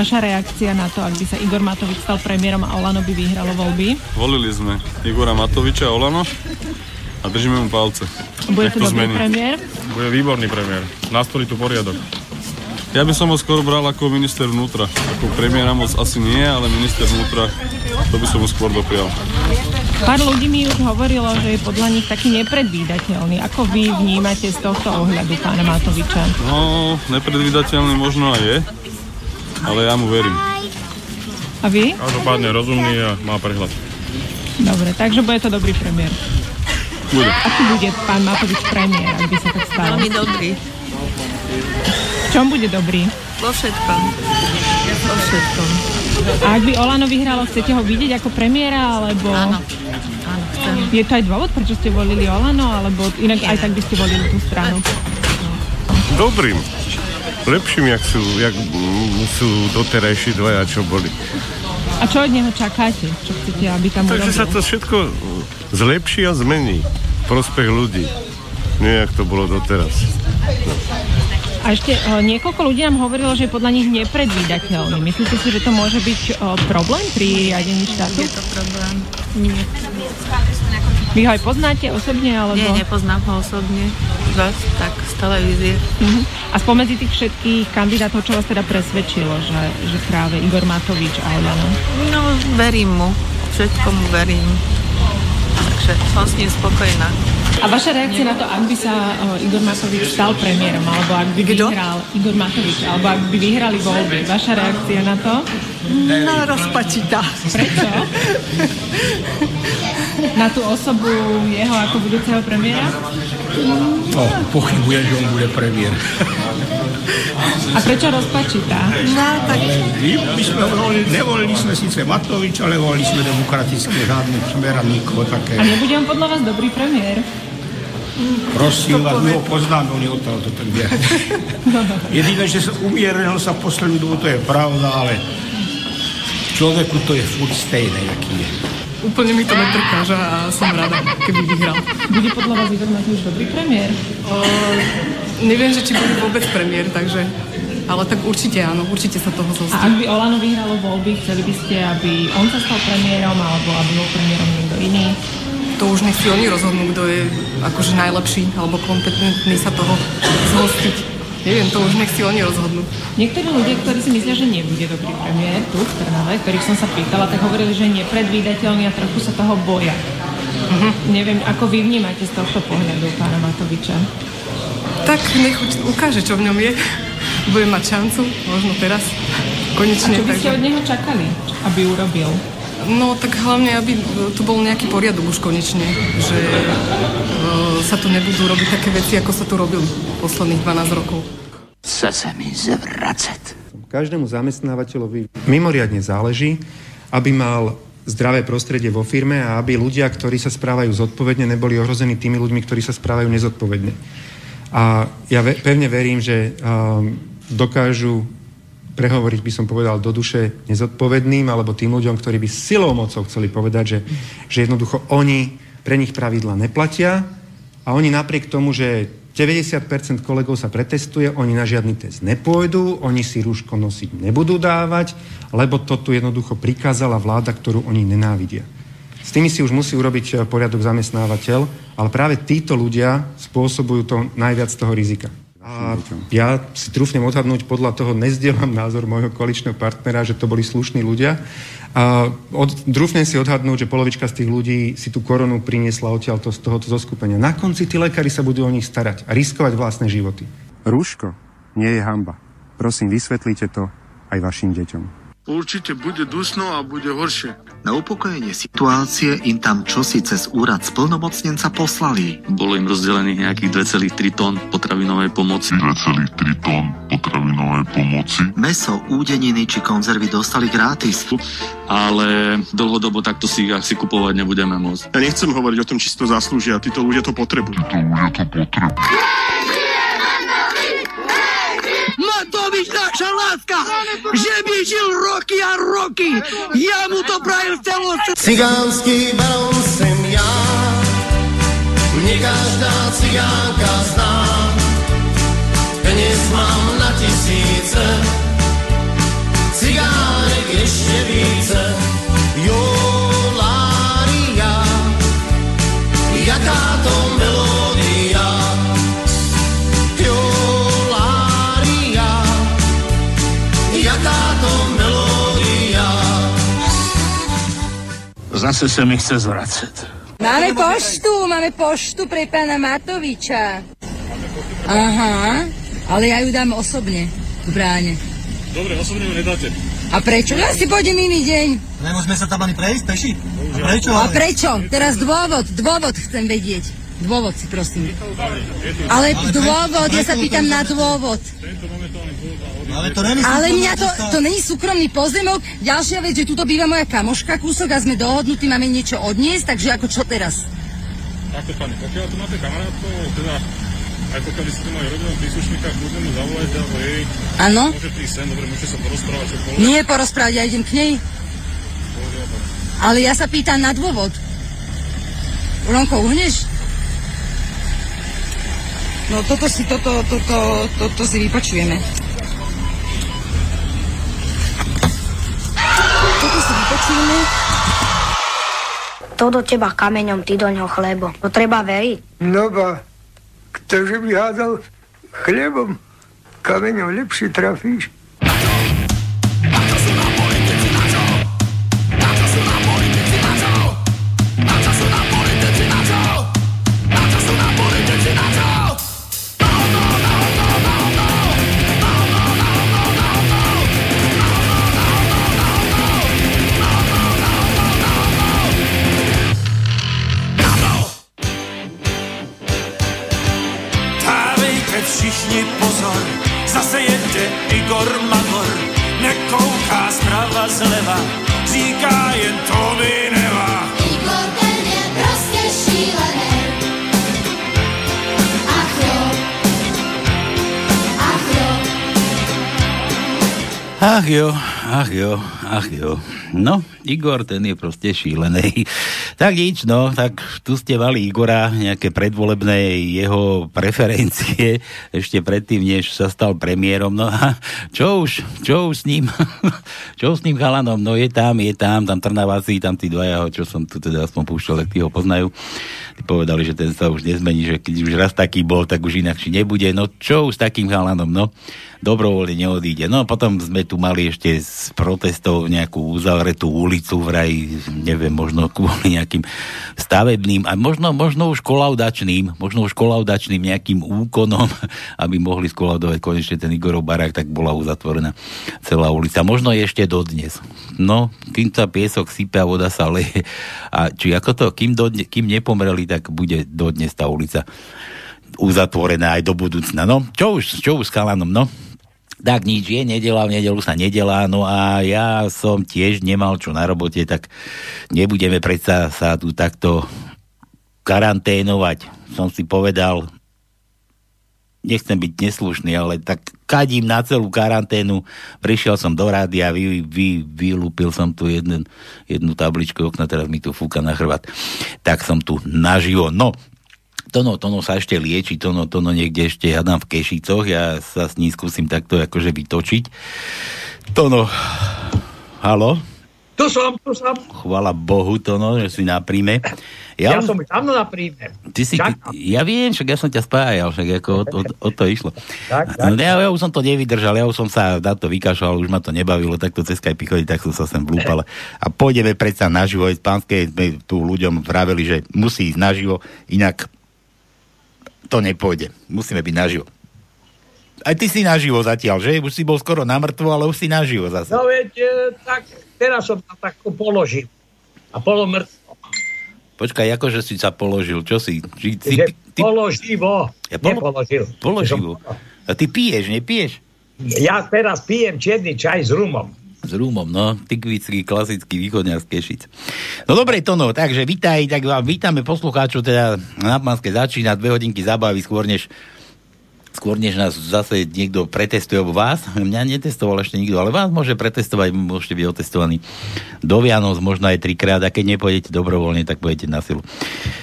Vaša reakcia na to, ak by sa Igor Matovič stal premiérom a Olano by vyhralo voľby? Volili sme Igora Matoviča Olano a držíme mu palce. Bude Nech to dobrý zmení. premiér? Bude výborný premiér. Nastolí tu poriadok. Ja by som ho skôr bral ako minister vnútra. Ako premiéra moc asi nie, ale minister vnútra, to by som mu skôr doprial. Pár ľudí mi už hovorilo, že je podľa nich taký nepredvídateľný. Ako vy vnímate z tohto ohľadu pána Matoviča? No, nepredvídateľný možno aj je, ale ja mu verím. A vy? Každopádne rozumný a má prehľad. Dobre, takže bude to dobrý premiér. Bude. Aký bude pán Matovič premiér, ak by sa tak stalo? Veľmi dobrý. V čom bude dobrý? Vo všetkom. Vo všetkom. A ak by Olano vyhralo, chcete ho vidieť ako premiéra, alebo... Áno. Áno, chcem. Je to aj dôvod, prečo ste volili Olano, alebo inak aj tak by ste volili tú stranu? Dobrým. Lepším, jak sú, jak sú doterajší dvaja, čo boli. A čo od neho čakáte? Čo chcete, aby tam Takže sa urobil? to všetko zlepší a zmení. Prospech ľudí. Nie, jak to bolo doteraz. A ešte o, niekoľko ľudí nám hovorilo, že je podľa nich nepredvídateľný. Myslíte si, že to môže byť o, problém pri riadení štátu? Je to problém. Nie. Vy ho aj poznáte osobne, alebo... Nie, nepoznám ho osobne. Vás tak televízie. Mhm. A spomedzi tých všetkých kandidátov, čo vás teda presvedčilo, že, že práve Igor Matovič a Olano? No, verím mu. Všetkomu verím. Takže som s ním spokojná. A vaša reakcia na to, ak by sa o, Igor Matovič stal premiérom, alebo ak by Kto? vyhral Igor Matovič, alebo ak by vyhrali voľby, vaša reakcia na to? No, rozpačitá. Prečo? na tú osobu jeho ako budúceho premiéra? No, pochybujem, že on bude premiér. A prečo rozpačitá? No, tak My, sme volili, nevolili sme síce Matovič, ale volili sme demokratické, žiadny smer a nikoho A také. nebude on podľa vás dobrý premiér? Prosím vás, my ho poznáme, on je odtiaľ to tak vie. Jediné, že sa umiernil sa poslednú dobu, to je pravda, ale človeku to je furt stejné, aký je. Úplne mi to neprekáža a som rada, keby vyhral. Bude podľa vás Igor Matovič dobrý premiér? O, neviem, že či bude vôbec premiér, takže... Ale tak určite áno, určite sa toho A zostí. ak by Olano vyhralo voľby, chceli by ste, aby on sa stal premiérom, alebo aby bol premiérom niekto iný? To už nech si oni rozhodnú, kto je akože najlepší alebo kompetentný sa toho zhostiť. Neviem, to už nech si oni rozhodnú. Niektorí ľudia, ktorí si myslia, že nebude dobrý premiér, tu v Trnave, ktorých som sa pýtala, tak hovorili, že je nepredvídateľný a trochu sa toho boja. Uh-huh. Neviem, ako vy vnímate z tohto pohľadu pána Matoviča? Tak nech ukáže, čo v ňom je. Bude mať šancu, možno teraz. A Konečne. čo by ste od neho čakali, aby urobil? No tak hlavne, aby e, tu bol nejaký poriadok už konečne, že e, sa tu nebudú robiť také veci, ako sa tu robili posledných 12 rokov. Chce sa mi zvracať. Každému zamestnávateľovi mimoriadne záleží, aby mal zdravé prostredie vo firme a aby ľudia, ktorí sa správajú zodpovedne, neboli ohrození tými ľuďmi, ktorí sa správajú nezodpovedne. A ja ve- pevne verím, že um, dokážu prehovoriť, by som povedal, do duše nezodpovedným, alebo tým ľuďom, ktorí by silou mocou chceli povedať, že, že jednoducho oni, pre nich pravidla neplatia a oni napriek tomu, že 90% kolegov sa pretestuje, oni na žiadny test nepôjdu, oni si rúško nosiť nebudú dávať, lebo to tu jednoducho prikázala vláda, ktorú oni nenávidia. S tými si už musí urobiť eh, poriadok zamestnávateľ, ale práve títo ľudia spôsobujú to najviac toho rizika. A ja si trúfnem odhadnúť podľa toho, nezdielam názor môjho koaličného partnera, že to boli slušní ľudia. A od, trúfnem si odhadnúť, že polovička z tých ľudí si tú koronu priniesla odtiaľto z tohoto zoskupenia. Na konci tí lekári sa budú o nich starať a riskovať vlastné životy. Rúško nie je hamba. Prosím, vysvetlite to aj vašim deťom. Určite bude dusno a bude horšie. Na upokojenie situácie im tam čosi cez úrad splnomocnenca poslali. Bolo im rozdelených nejakých 2,3 tón potravinovej pomoci. 2,3 tón potravinovej pomoci. Meso, údeniny či konzervy dostali gratis. Ale dlhodobo takto si ich asi kupovať nebudeme môcť. Ja nechcem hovoriť o tom, či si to zaslúžia. Títo ľudia to potrebujú. Títo ľudia to potrebujú. Matovič naša láska, že by žil roky a roky. Ja mu to prajem celou Cigánsky baron sem ja, mne každá cigánka zná. Dnes mám na tisíce, cigánek ešte více. Jo, Lária, jaká to melódia. Zase sa mi chce zvracať. Máme poštu, máme poštu pre pána Matoviča. Aha, ale ja ju dám osobne v bráne. Dobre, osobne ju nedáte. A prečo? Ja si pôjdem iný deň. Nemôžeme sa tam ani prejsť, peši? A prečo? A prečo? Teraz dôvod, dôvod chcem vedieť. Dôvod si prosím. Ale dôvod, ja sa pýtam na dôvod. Ale to není Ale mňa to, to není súkromný pozemok. Ďalšia vec, že tuto býva moja kamoška kúsok a sme dohodnutí, máme niečo odniesť, takže ako čo teraz? Takto, pani, pokiaľ tu máte kamarátko, teda aj pokiaľ by ste tu mali rodinného príslušníka, kľudne mu zavolajte, alebo jej. Áno? Môže prísť sem, dobre, môžete sa porozprávať, čo povedať. Nie porozprávať, ja idem k nej. Ale ja sa pýtam na dôvod. Ronko, uhneš? No toto si, toto, toto, toto si vypočujeme. Vypočujeme. To do teba kameňom, ty do ňoho chlebo. To treba veriť. No ba, ktože by hádal chlebom, kameňom lepšie trafíš. Ach jo, ach jo, ach jo. No, Igor, ten je proste šílený. Tak nič, no, tak tu ste mali Igora, nejaké predvolebné jeho preferencie, ešte predtým, než sa stal premiérom. No a čo už, čo už s ním, čo s ním chalanom, no je tam, je tam, tam Trnaváci, tam tí dvaja, čo som tu teda aspoň púšťal, tak tí ho poznajú. Tí povedali, že ten sa už nezmení, že keď už raz taký bol, tak už inakší nebude. No čo už s takým chalanom, no dobrovoľne neodíde. No a potom sme tu mali ešte z protestov nejakú uzavretú ulicu vraj, neviem, možno kvôli nejakým stavebným a možno, možno už kolaudačným, možno už kolaudačným nejakým úkonom, aby mohli skolaudovať konečne ten Igorov barák, tak bola uzatvorená celá ulica. Možno ešte dodnes. No, kým sa piesok sype a voda sa leje. A či ako to, kým, dodne, kým nepomreli, tak bude dodnes tá ulica uzatvorená aj do budúcna. No, čo už, čo už s chalanom, no? Tak nič, je nedela, v nedelu sa nedelá, no a ja som tiež nemal čo na robote, tak nebudeme predsa sa tu takto karanténovať. Som si povedal, nechcem byť neslušný, ale tak kadím na celú karanténu, prišiel som do rádia, vy, vy, vylúpil som tu jednu, jednu tabličku okna, teraz mi tu fúka na chrbát. Tak som tu naživo. No, Tono, Tono sa ešte lieči, Tono, Tono niekde ešte hádam v Kešicoch, ja sa s ní skúsim takto akože vytočiť. Tono, halo? Tu som, tu som. Chvala Bohu, Tono, že si na príjme. Ja, ja som dávno na príjme. Ty si, ty, ja viem, však ja som ťa spájal, však ako o, o, o to išlo. Tak, tak, no, ja, ja už som to nevydržal, ja už som sa na to vykašľal, už ma to nebavilo, tak to cez Skype chodiť, tak som sa sem blúpal. A pôjdeme predsa naživo, aj pánske sme tu ľuďom vraveli, že musí ísť naživo, inak to nepôjde. Musíme byť naživo. Aj ty si naživo zatiaľ, že? Už si bol skoro na mŕtvo, ale už si naživo zase. No veď, tak teraz som sa tak položil. A polomrtvo. Počkaj, akože si sa položil, čo si? Či, si Že položivo. Ja polo- Nepoložil. Položivo. A ty piješ, nepiješ? Ja teraz pijem čierny čaj s rumom. S rúmom, no, tykvický, klasický východňar z Kešic. No dobre, Tono, takže vítaj, tak vám vítame poslucháčov, teda na Panske začína dve hodinky zábavy skôr než skôr než nás zase niekto pretestuje, alebo vás, mňa netestoval ešte nikto, ale vás môže pretestovať, môžete byť otestovaní do Vianoc, možno aj trikrát, a keď nepôjdete dobrovoľne, tak pôjdete na silu.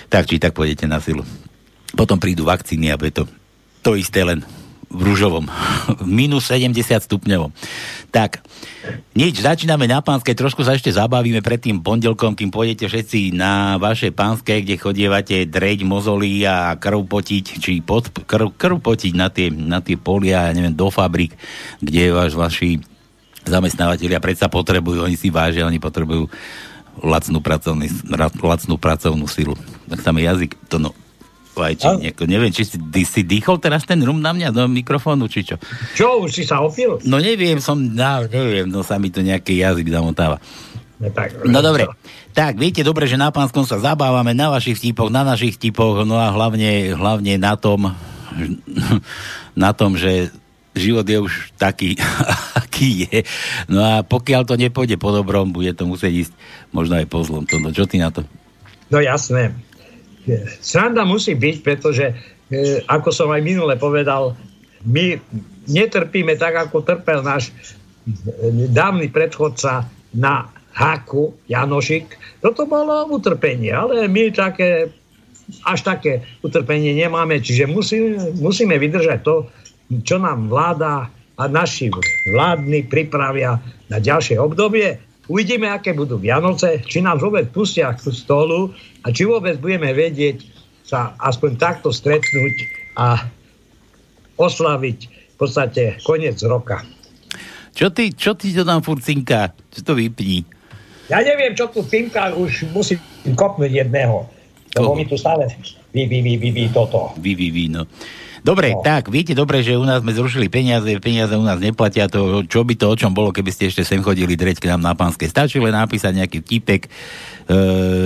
Tak či tak pôjdete na silu. Potom prídu vakcíny a bude to to isté len v rúžovom. Minus 70 stupňovom. Tak, nič, začíname na pánske, trošku sa ešte zabavíme pred tým pondelkom, kým pôjdete všetci na vaše pánske, kde chodievate dreť mozolí a krv potiť, či pod, krv, krv potiť na tie, na tie polia, ja neviem, do fabrik, kde váš, vaši zamestnávateľia predsa potrebujú, oni si vážia, oni potrebujú lacnú, pracovný, lacnú pracovnú silu. Tak tam je jazyk, to no, či nieko, neviem, či si, ty si dýchol teraz ten rum na mňa do mikrofónu, či čo? Čo, už si sa opil? No neviem, som, no, neviem, no sa mi to nejaký jazyk zamotáva. No, tak, No dobre, tak viete dobre, že na pánskom sa zabávame na vašich vtipoch, na našich vtipoch, no a hlavne, hlavne na tom, na tom, že život je už taký, aký je. No a pokiaľ to nepôjde po dobrom, bude to musieť ísť možno aj po zlom. To, no, čo ty na to? No jasné. Sranda musí byť, pretože e, ako som aj minule povedal, my netrpíme tak, ako trpel náš e, dávny predchodca na háku Janošik. Toto bolo utrpenie, ale my také, až také utrpenie nemáme, čiže musíme, musíme vydržať to, čo nám vláda a naši vládni pripravia na ďalšie obdobie. Uvidíme, aké budú Vianoce, či nás vôbec pustia k stolu a či vôbec budeme vedieť sa aspoň takto stretnúť a oslaviť v podstate koniec roka. Čo ty, čo ty to tam furt cinká? Čo to vypní? Ja neviem, čo tu Pimka už musí kopnúť jedného. Lebo mi tu stále vy, vy, vy, vy, vy, toto. Vy, vy, vy, no. Dobre, no. tak, viete dobre, že u nás sme zrušili peniaze, peniaze u nás neplatia to, čo by to o čom bolo, keby ste ešte sem chodili dreť k nám na pánske. Stačí len napísať nejaký tipek, e,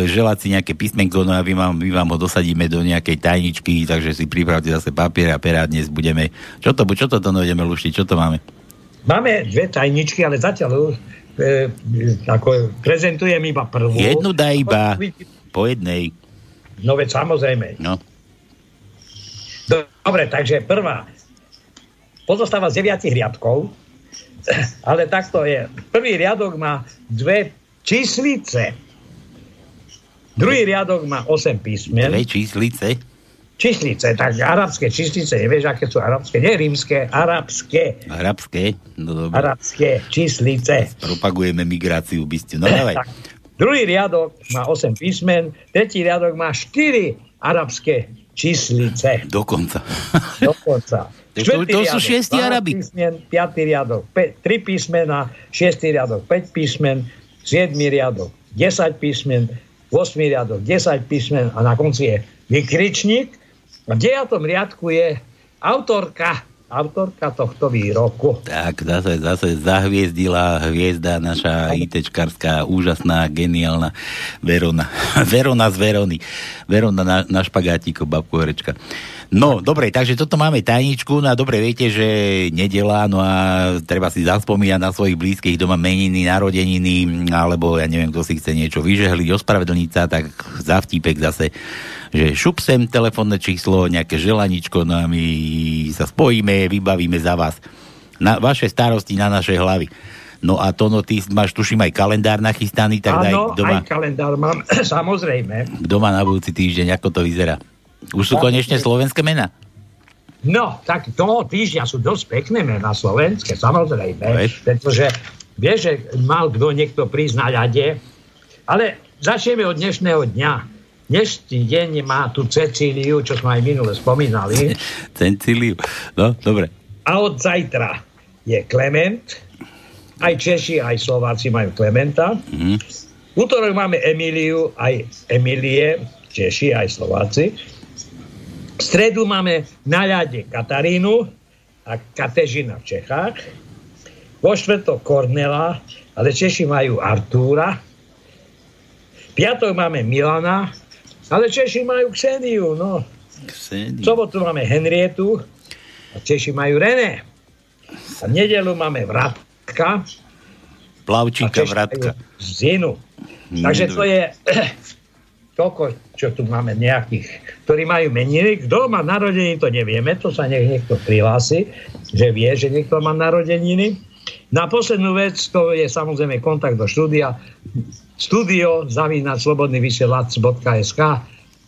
želať si nejaké písmenko, no a my vám, my vám ho dosadíme do nejakej tajničky, takže si pripravte zase papier a pera, dnes budeme, čo to, čo to, to no ideme luštiť, čo to máme? Máme dve tajničky, ale zatiaľ e, ako prezentujem iba prvú. Jednu daj iba, po jednej. No veď samozrejme. No. Dobre, takže prvá. Pozostáva z deviatich riadkov, ale takto je. Prvý riadok má dve číslice. Druhý riadok má 8 písmen. Dve číslice? Číslice, tak arabské číslice, nevieš, aké sú arabské, nie rímske, arabské. Arabské? No dobre. Arabské číslice. Propagujeme migráciu, by ste. No dávaj. Druhý riadok má 8 písmen, tretí riadok má 4 arabské číslice. Dokonca. Dokonca. To, to sú šiesti Arabi. Písmen, piatý riadok, pe, tri písmena, šiestý riadok, 5 písmen, 7 riadok, 10 písmen, 8 riadok, 10 písmen a na konci je vykričník. A v dejatom riadku je autorka autorka tohto výroku. Tak, zase, zase zahviezdila hviezda naša ITčkarská, úžasná, geniálna Verona. Verona z Verony. Verona na, na špagátiku, babku Horečka. No, dobre, takže toto máme tajničku, no a dobre viete, že nedela, no a treba si zaspomínať na svojich blízkych doma meniny, narodeniny, alebo ja neviem, kto si chce niečo vyžehliť, ospravedlniť sa, tak za vtípek zase že šup sem telefónne číslo, nejaké želaničko, no a my sa spojíme, vybavíme za vás. Na vaše starosti na našej hlavy. No a to, no ty máš, tuším, aj kalendár nachystaný, tak daj Áno, doma, aj kalendár mám, samozrejme. doma na budúci týždeň, ako to vyzerá. Už sú konečne slovenské mená? No, tak toho týždňa sú dosť pekné mená slovenské, samozrejme, pretože vieš, že mal kto niekto prísť na ľade, ale začneme od dnešného dňa. Dnešný deň má tu Cecíliu, čo sme aj minule spomínali, Cencíliu. No, dobre. a od zajtra je Klement, aj Češi, aj Slováci majú Klementa. V útorok máme Emíliu, aj Emílie, Češi, aj Slováci. V stredu máme na ľade Katarínu a Katežina v Čechách. Vo štvrtok Kornela, ale Češi majú Artúra. V piatok máme Milana, ale Češi majú Kseniu, no. V sobotu máme Henrietu a Češi majú René. A v nedelu máme Vratka Plavčíka, vratka. Zinu. Takže to je toľko, čo tu máme nejakých, ktorí majú meniny. Kto má narodeniny, to nevieme, to sa nech niekto prihlási, že vie, že niekto má narodeniny. Na poslednú vec, to je samozrejme kontakt do štúdia, studio zavínať slobodnyvysielac.sk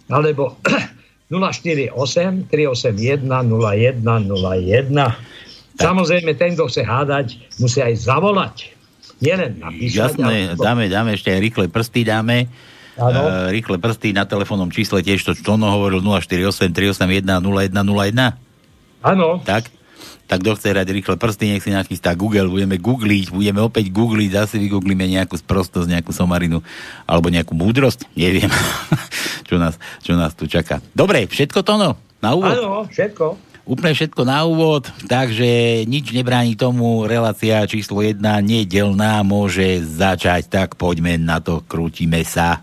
alebo 048 381 0101. Samozrejme, ten, kto chce hádať, musí aj zavolať. Nielen napísať. Jasné, alebo- dáme, dáme ešte aj rýchle prsty, dáme. Uh, rýchle prsty na telefónnom čísle tiež to, čo ono hovoril 048 381 0101. Áno. Tak? Tak kto chce hrať rýchle prsty, nech si nachystá Google, budeme googliť, budeme opäť googliť, zase vygooglíme nejakú sprostosť, nejakú somarinu, alebo nejakú múdrosť, neviem, čo, nás, čo nás tu čaká. Dobre, všetko to no, na úvod? Áno, všetko. Úplne všetko na úvod, takže nič nebráni tomu, relácia číslo 1 nedelná môže začať, tak poďme na to, krútime sa.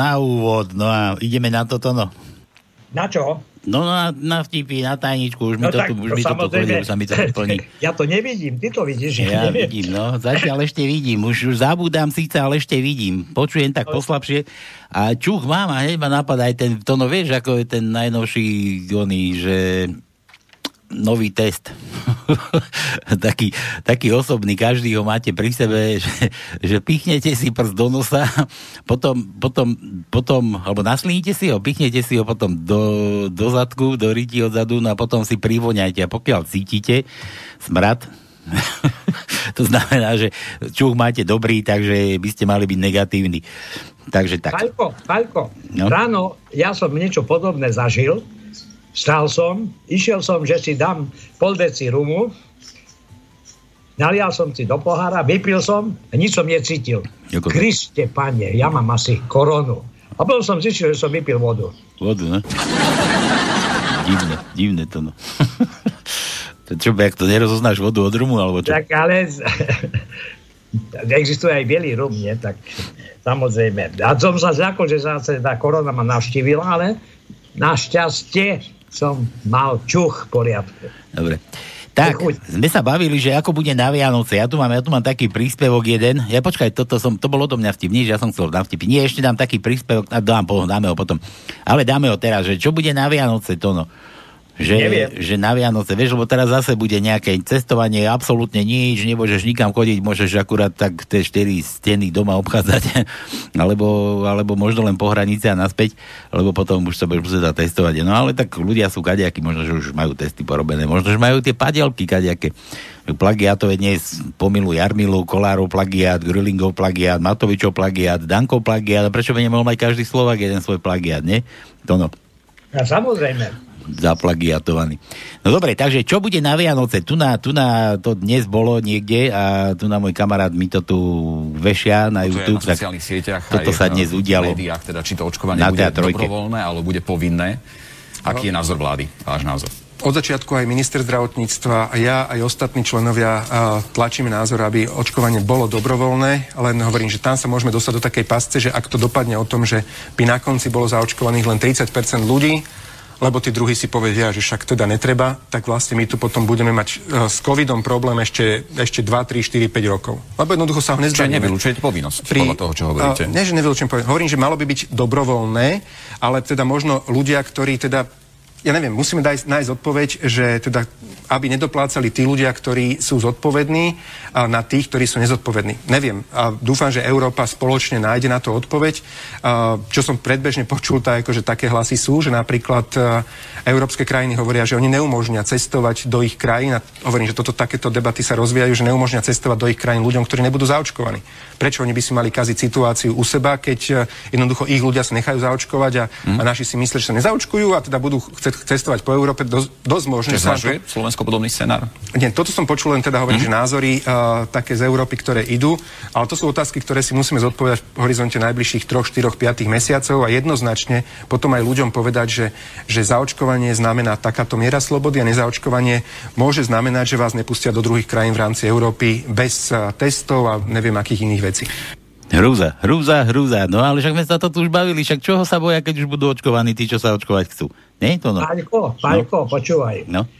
Na úvod, no a ideme na toto, no. Na čo? No na, na vtipy, na tajničku, už mi No to, tak, tu, už to mi to tu sa mi to plní. Ja to nevidím, ty to vidíš. Ja neviem. vidím, no. Zatiaľ ešte vidím. Už, už zabúdam síce, ale ešte vidím. Počujem tak poslabšie. A čuch mám a hneď ma napadá aj ten, to no vieš, ako je ten najnovší oný, že nový test. taký, taký osobný, každý ho máte pri sebe, že, že pichnete si prst do nosa, potom, potom, potom alebo naslíte si ho, pichnete si ho potom do, do zadku, do ryti odzadu no a potom si privoňajte a pokiaľ cítite smrad, to znamená, že čuch máte dobrý, takže by ste mali byť negatívni. Takže tak. Paľko, Paľko, No. ráno ja som niečo podobné zažil. Vstal som, išiel som, že si dám pol deci rumu, nalial som si do pohára, vypil som a nič som necítil. To? Kriste, pane, ja mám asi koronu. A potom som zistil, že som vypil vodu. Vodu, ne? divné, divné to, no. to čo, jak to nerozoznáš vodu od rumu, alebo čo? Tak ale existuje aj bielý rum, nie? Tak samozrejme. A som sa zľakol, že sa tá korona ma navštívila, ale našťastie som mal čuch v poriadku. Dobre. Tak, sme sa bavili, že ako bude na Vianoce. Ja tu mám, ja tu mám taký príspevok jeden. Ja počkaj, toto som, to bolo do mňa vtip. Nie, že ja som chcel dám vtip. Nie, ešte dám taký príspevok, a dám, dáme ho potom. Ale dáme ho teraz, že čo bude na Vianoce, to no. Že, Neviem. že na Vianoce, vieš, lebo teraz zase bude nejaké cestovanie, absolútne nič, nemôžeš nikam chodiť, môžeš akurát tak tie štyri steny doma obchádzať, alebo, alebo možno len po hranici a naspäť, lebo potom už sa budeš musieť testovať. No ale tak ľudia sú kadejakí, možno, že už majú testy porobené, možno, že majú tie padielky kadejaké. Plagiatové dnes pomilujú Jarmilu, Kolárov plagiat, Grillingov plagiat, Matovičov plagiat, Dankov plagiat, a prečo by nemohol mať každý Slovak jeden svoj plagiat, nie? To no A samozrejme. Zaplagiatovaný. No dobre, takže čo bude na Vianoce? Tu na, tu na to dnes bolo niekde a tu na môj kamarát mi to tu vešia na To je YouTube. na sociálnych sieťach toto aj sa dnes udialo. médiách, teda či to očkovanie Na bude teatrojke. dobrovoľné, alebo bude povinné. Aký je názor vlády? Váš názor? Od začiatku aj minister zdravotníctva a ja, aj ostatní členovia tlačíme názor, aby očkovanie bolo dobrovoľné, len hovorím, že tam sa môžeme dostať do takej pasce, že ak to dopadne o tom, že by na konci bolo zaočkovaných len 30% ľudí, lebo tí druhí si povedia, že však teda netreba, tak vlastne my tu potom budeme mať e, s covidom problém ešte, ešte 2, 3, 4, 5 rokov. Lebo jednoducho sa ho Čiže nezbavíme. nevylučujete povinnosť podľa toho, čo hovoríte. A, nie, že nevylučujem povinnosť. Hovorím, že malo by byť dobrovoľné, ale teda možno ľudia, ktorí teda ja neviem, musíme dať, nájsť odpoveď, že teda, aby nedoplácali tí ľudia, ktorí sú zodpovední a na tých, ktorí sú nezodpovední. Neviem. A dúfam, že Európa spoločne nájde na to odpoveď. A čo som predbežne počul, tak akože také hlasy sú, že napríklad a, európske krajiny hovoria, že oni neumožnia cestovať do ich krajín. A hovorím, že toto takéto debaty sa rozvíjajú, že neumožnia cestovať do ich krajín ľuďom, ktorí nebudú zaočkovaní. Prečo oni by si mali kaziť situáciu u seba, keď e, jednoducho ich ľudia sa nechajú zaočkovať a, a naši si myslia, že sa nezaočkujú a teda budú chcieť cestovať po Európe, dosť, dosť možné. Čiže nám to- zvažuje Slovensko podobný scenár? nie, toto som počul len teda hovoriť, mm. že názory uh, také z Európy, ktoré idú, ale to sú otázky, ktoré si musíme zodpovedať v horizonte najbližších 3, 4, 5 mesiacov a jednoznačne potom aj ľuďom povedať, že, že zaočkovanie znamená takáto miera slobody a nezaočkovanie môže znamenať, že vás nepustia do druhých krajín v rámci Európy bez uh, testov a neviem akých iných vecí. Hrúza, hrúza, hrúza. No ale však sme sa to tu už bavili, však čoho sa boja, keď už budú očkovaní tí, čo sa očkovať chcú? Nie to no? Paľko, Paľko, počúvaj. No.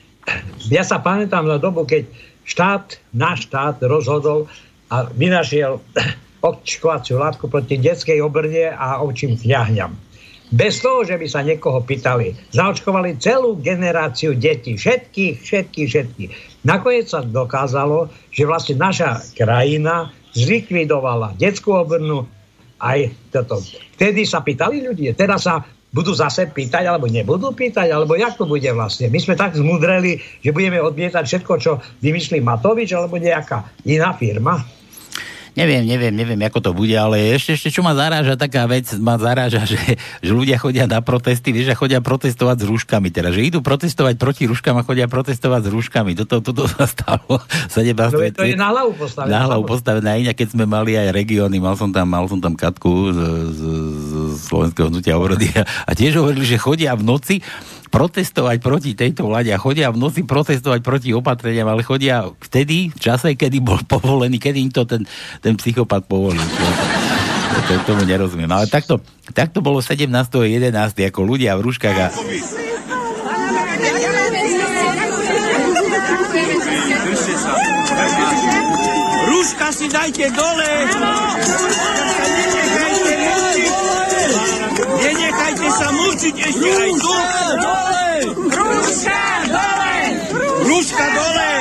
Ja sa pamätám na dobu, keď štát, náš štát rozhodol a vynašiel očkovaciu látku proti detskej obrne a ovčím kňahňam. Bez toho, že by sa niekoho pýtali. Zaočkovali celú generáciu detí. Všetkých, všetkých, všetkých. Nakoniec sa dokázalo, že vlastne naša krajina zlikvidovala detskú obrnu aj toto. Vtedy sa pýtali ľudia. Teraz sa budú zase pýtať, alebo nebudú pýtať, alebo jak to bude vlastne. My sme tak zmudreli, že budeme odmietať všetko, čo vymyslí Matovič, alebo nejaká iná firma. Neviem, neviem, neviem, ako to bude, ale ešte, ešte čo ma zaráža, taká vec ma zaráža, že, že ľudia chodia na protesty, vieš, a chodia protestovať s rúškami teraz, že idú protestovať proti rúškam a chodia protestovať s rúškami. Toto, toto sa stalo. Sa neba, No, to je na hlavu postavené. na hlavu postavené. Inak, keď sme mali aj regióny, mal som tam, mal som tam Katku z, z, z Slovenského hnutia obrody a, a tiež hovorili, že chodia v noci protestovať proti tejto vláde a chodia v noci protestovať proti opatreniam, ale chodia vtedy, v čase, kedy bol povolený, kedy im to ten, ten psychopat povolil. to, tomu nerozumiem. Ale takto, takto bolo 17.11. ako ľudia v rúškach a Rúška si dajte dole! Nenechajte mučiť ešte aj tu! Rúška dole! Rúška dole!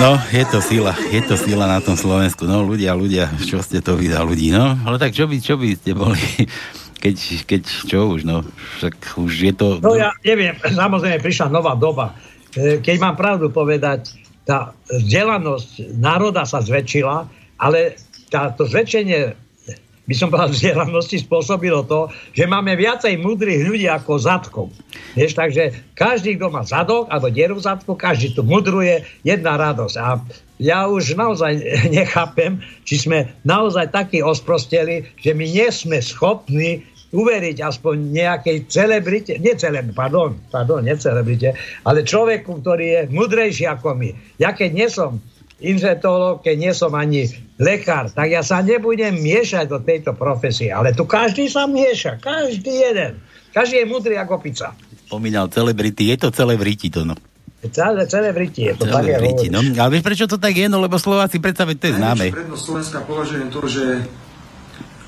No, je to sila, je to sila na tom Slovensku. No, ľudia, ľudia, čo ste to vydali ľudí, no? Ale tak čo by, čo by ste boli, keď, keď, čo už, no? Však už je to... No ja neviem, samozrejme prišla nová doba. E, Keď mám pravdu povedať, tá vzdelanosť národa sa zväčšila, ale táto zväčšenie by som povedal, vzdelanosti spôsobilo to, že máme viacej múdrych ľudí ako zadkov. Vieš, takže každý, kto má zadok alebo dieru v zadku, každý tu mudruje, jedna radosť. A ja už naozaj nechápem, či sme naozaj takí osprosteli, že my nie sme schopní uveriť aspoň nejakej celebrite, nie celebrite, pardon, pardon, nie celebrite, ale človeku, ktorý je mudrejší ako my. Ja keď nie som inžetolog, keď nie som ani lekár, tak ja sa nebudem miešať do tejto profesie. Ale tu každý sa mieša, každý jeden. Každý je mudrý ako pizza. Spomínal celebrity, je to celebrity to, no. Celé, celebriti je to také Celebrity, no. Ale vieš, prečo to tak je? No, lebo Slováci predsa veď to je známe. Prednosť Slovenska považujem to, že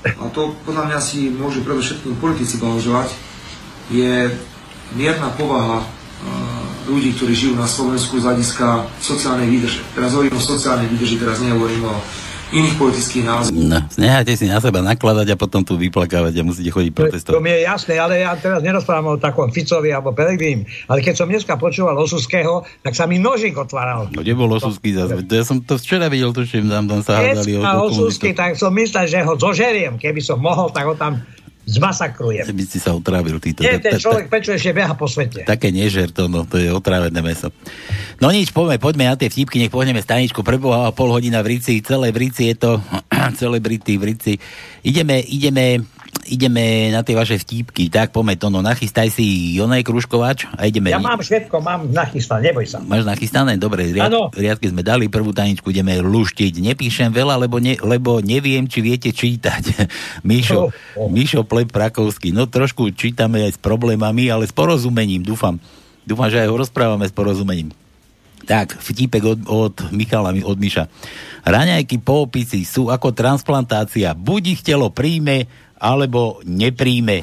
a to podľa mňa si môžu predovšetkým politici blahoželať, je mierna povaha ľudí, ktorí žijú na Slovensku z hľadiska sociálnej výdrže. Teraz hovorím o sociálnej výdrži, teraz nehovorím o iných politických názoroch. No, nehajte si na seba nakladať a potom tu vyplakávať a musíte chodiť To protestovať. mi je jasné, ale ja teraz nerozprávam o takom Ficovi alebo Pelegrín. Ale keď som dneska počúval Osuského, tak sa mi nožík otváral. No, kde bol Osusky zase? To ja som to včera videl, tuším, tam, tam sa hádali o Osusky, tak som myslel, že ho zožeriem. Keby som mohol, tak ho tam zmasakrujem. By si sa otrávil týto. Nie, ten človek prečo ešte beha po svete. Také nežer to, no, to je otrávené meso. No nič, poďme, poďme na tie vtipky, nech pohneme staničku, preboha pol hodina v Rici, celé v Rici je to, celebrity v Rici. Ideme, ideme, ideme na tie vaše vtípky, tak poďme to, no nachystaj si Jonaj Kruškovač a ideme. Ja mám všetko, mám nachystané, neboj sa. Máš nachystané? Dobre, riad, Áno. riadky sme dali, prvú taničku ideme luštiť. Nepíšem veľa, lebo, ne, lebo neviem, či viete čítať. Mišo, Oh, Mišo Pleb Prakovský. No trošku čítame aj s problémami, ale s porozumením, dúfam. Dúfam, že aj ho rozprávame s porozumením. Tak, vtípek od, od Michala, od Miša. Raňajky po opici sú ako transplantácia. Buď ich telo príjme, alebo nepríjme.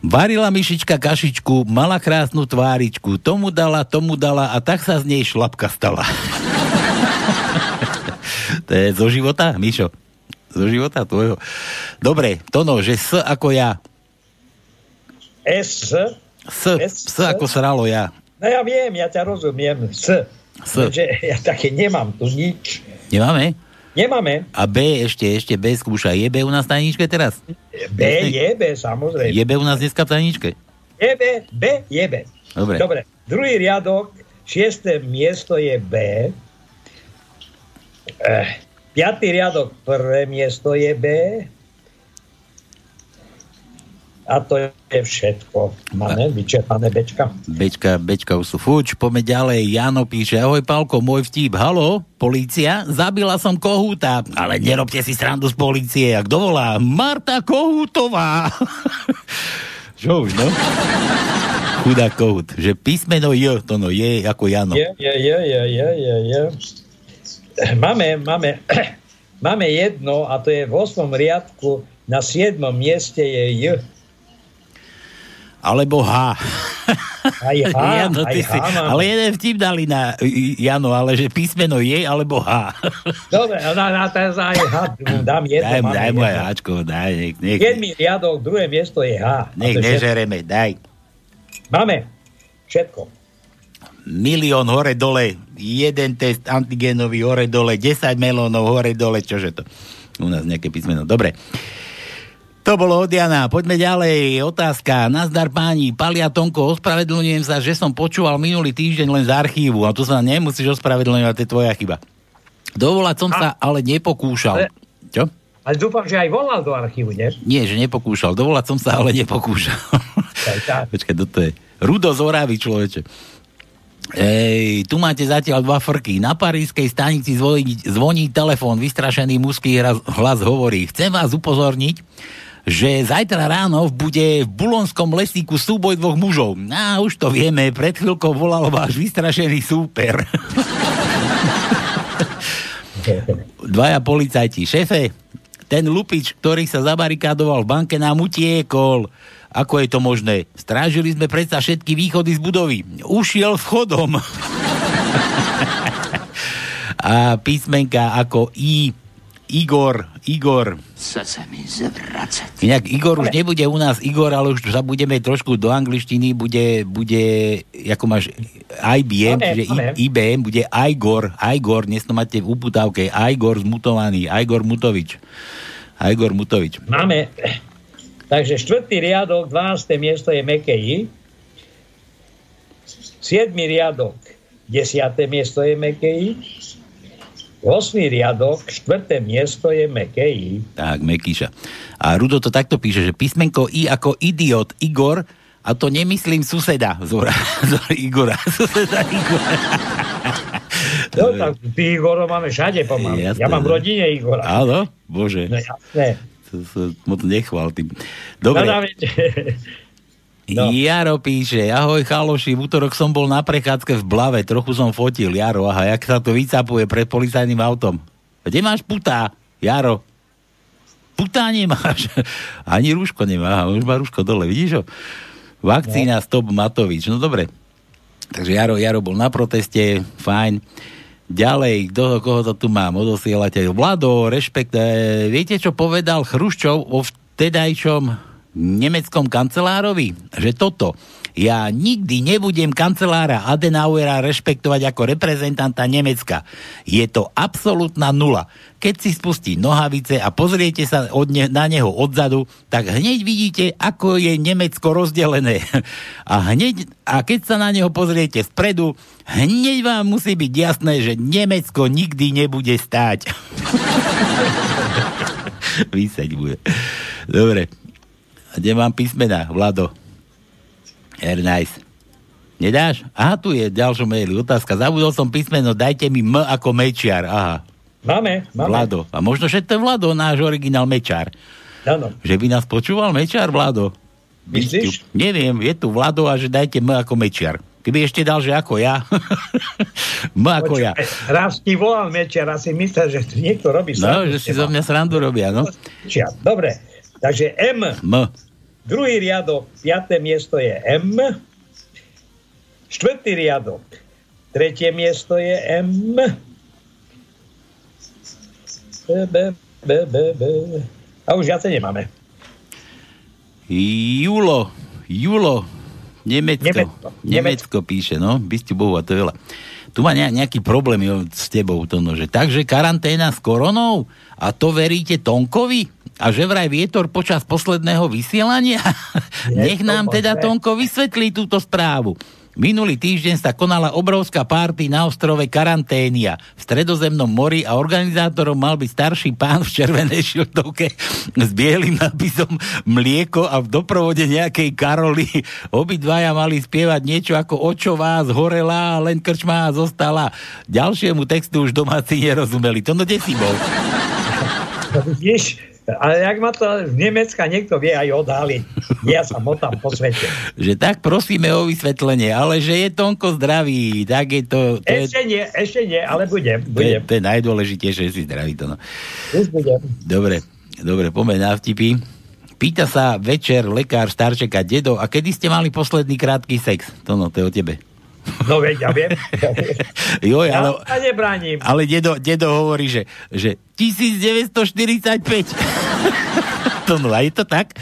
Varila myšička kašičku, mala krásnu tváričku, tomu dala, tomu dala a tak sa z nej šlapka stala. to je zo života, Mišo? Zo života tvojho. Dobre, Tono, že S ako ja. S, S, S ako sralo ja. no ja viem, ja ťa rozumiem. S. S. Že ja také nemám tu nič. Nemáme? Nemáme. A B ešte, ešte B skúša. Je B u nás v tajničke teraz? B je B, samozrejme. Je B u nás dneska v tajničke? Je B, B je B. Dobre. Dobre. Druhý riadok, šiesté miesto je B. Eh, piatý riadok, prvé miesto je B. A to je všetko. Máme vyčerpané. Bečka, Bečka už sú fuč, poďme ďalej. Jano píše, ahoj Pálko, môj vtip. Halo, polícia, zabila som kohúta, ale nerobte si srandu z polície. A kto volá? Marta Kohútová. Čo už, no? Chudá kohút. Že písmeno J, to no je ako Jano. Je, je, je, je, je, je, je. Máme, máme, máme jedno a to je v 8. riadku, na 7. mieste je J. Alebo H. Aj H, Jano, aj H si, máme. ale jeden vtip dali na Jano, ale že písmeno je alebo H. Dobre, na, na teraz aj H dám jedno. Daj, daj mu aj. Háčko, daj, nech, nech, 7. riadok, druhé miesto je H. Nech nežereme, daj. Máme všetko. milión hore dole, jeden test antigénový hore dole, 10 melónov hore dole, čože to? U nás nejaké písmeno. Dobre. To bolo od Jana. Poďme ďalej. Otázka. Nazdar páni. Palia Tonko, ospravedlňujem sa, že som počúval minulý týždeň len z archívu. A tu sa nemusíš ospravedlňovať, to je tvoja chyba. Dovolať som sa ale nepokúšal. Ale- Čo? Ale dúfam, že aj volal do archívu, nie? Nie, že nepokúšal. Dovolať som sa ale nepokúšal. Počkaj, to je? Rudo z Oravy, človeče. Ej, tu máte zatiaľ dva frky. Na parískej stanici zvoní, zvoní telefón, vystrašený mužský hlas hovorí. Chcem vás upozorniť, že zajtra ráno bude v Bulonskom lesíku súboj dvoch mužov. A už to vieme, pred chvíľkou volal váš vystrašený súper. Dvaja policajti. Šefe, ten lupič, ktorý sa zabarikádoval v banke, nám utiekol. Ako je to možné? Strážili sme predsa všetky východy z budovy. Ušiel vchodom. A písmenka ako I, Igor, Igor. Chce sa mi zvracať. Inak Igor už nebude u nás Igor, ale už sa budeme trošku do angličtiny, bude, bude ako máš IBM, I, máme. IBM, bude Igor, Igor, dnes to máte v uputávke, Igor zmutovaný, Igor Mutovič. Igor Mutovič. Máme, takže štvrtý riadok, 12. miesto je meké I. Siedmý riadok, 10. miesto je meké I. 8. riadok, 4. miesto je meké I. Tak, Mekíša. A Rudo to takto píše, že písmenko I ako idiot Igor, a to nemyslím suseda Zora, Zora Igora, suseda Igora. No, tak ty Igorov máme všade pomaly. Jasné, Ja mám v no. rodine Igora. Áno, bože. No jasné. To sa moc nechval tým. Dobre. No. No. Jaro píše, ahoj chaloši, v útorok som bol na prechádzke v Blave, trochu som fotil, Jaro, aha, jak sa to vycapuje pred policajným autom. Kde máš putá, Jaro? Putá nemáš. Ani rúško nemá, už má rúško dole, vidíš ho? Vakcína Stop Matovič, no dobre. Takže Jaro, Jaro bol na proteste, fajn. Ďalej, kto, koho to tu mám, odosielate. Vlado, rešpekt, e, viete, čo povedal Chruščov o vtedajšom nemeckom kancelárovi? Že toto, ja nikdy nebudem kancelára Adenauera rešpektovať ako reprezentanta Nemecka. Je to absolútna nula. Keď si spustí nohavice a pozriete sa od ne, na neho odzadu, tak hneď vidíte, ako je Nemecko rozdelené. A, hneď, a keď sa na neho pozriete vpredu, hneď vám musí byť jasné, že Nemecko nikdy nebude stáť. Vyseď bude. Dobre. A kde mám písmena, Vlado? Air nice. Nedáš? Aha, tu je ďalšie maili. Otázka. Zabudol som písmeno, dajte mi M ako Mečiar. Aha. Máme, máme. Vlado. A možno, že to je Vlado, náš originál Mečar. Áno. Že by nás počúval Mečar, Vlado. Myslíš? Neviem, je tu Vlado a že dajte M ako Mečiar. Keby ešte dal, že ako ja. M ako ja. Raz ti volal Mečer a si myslel, že niekto robí No, že si zo mňa srandu robia, no. Dobre, takže M. M. Druhý riadok, piaté miesto je M. Štvrtý riadok, tretie miesto je M. B, B, B, B, B. A už viacej nemáme. Julo, Julo, Nemecko. Nemecko. Nemecko píše, no, by ste Bohu, a to je veľa. Tu má ne- nejaký problém jo, s tebou, to no, že takže karanténa s koronou a to veríte Tonkovi? A že vraj vietor počas posledného vysielania? Nech nám teda. Tonko vysvetlí túto správu. Minulý týždeň sa konala obrovská párty na ostrove Karanténia v stredozemnom mori a organizátorom mal byť starší pán v červenej šiltovke s bielým nápisom mlieko a v doprovode nejakej Karoly. Obidvaja mali spievať niečo ako Očo vás horela, len krčma zostala. Ďalšiemu textu už domáci nerozumeli. To no kde si bol? Vidíš, ale jak ma to z Nemecka niekto vie aj odhaliť. Ja sa motám po svete. Že tak prosíme o vysvetlenie, ale že je Tonko zdravý, tak je to... to je, Ešte nie, ešte nie, ale budem. to je, budem. to je najdôležitejšie, že si zdravý to no. Už budem. Dobre, dobre, poďme na vtipy. Pýta sa večer lekár starčeka dedo, a kedy ste mali posledný krátky sex? To no, to je o tebe. No veď, ja viem. Joj, Ja ale, sa nebránim. ale dedo, dedo hovorí, že, že 1945. to no, a je to tak?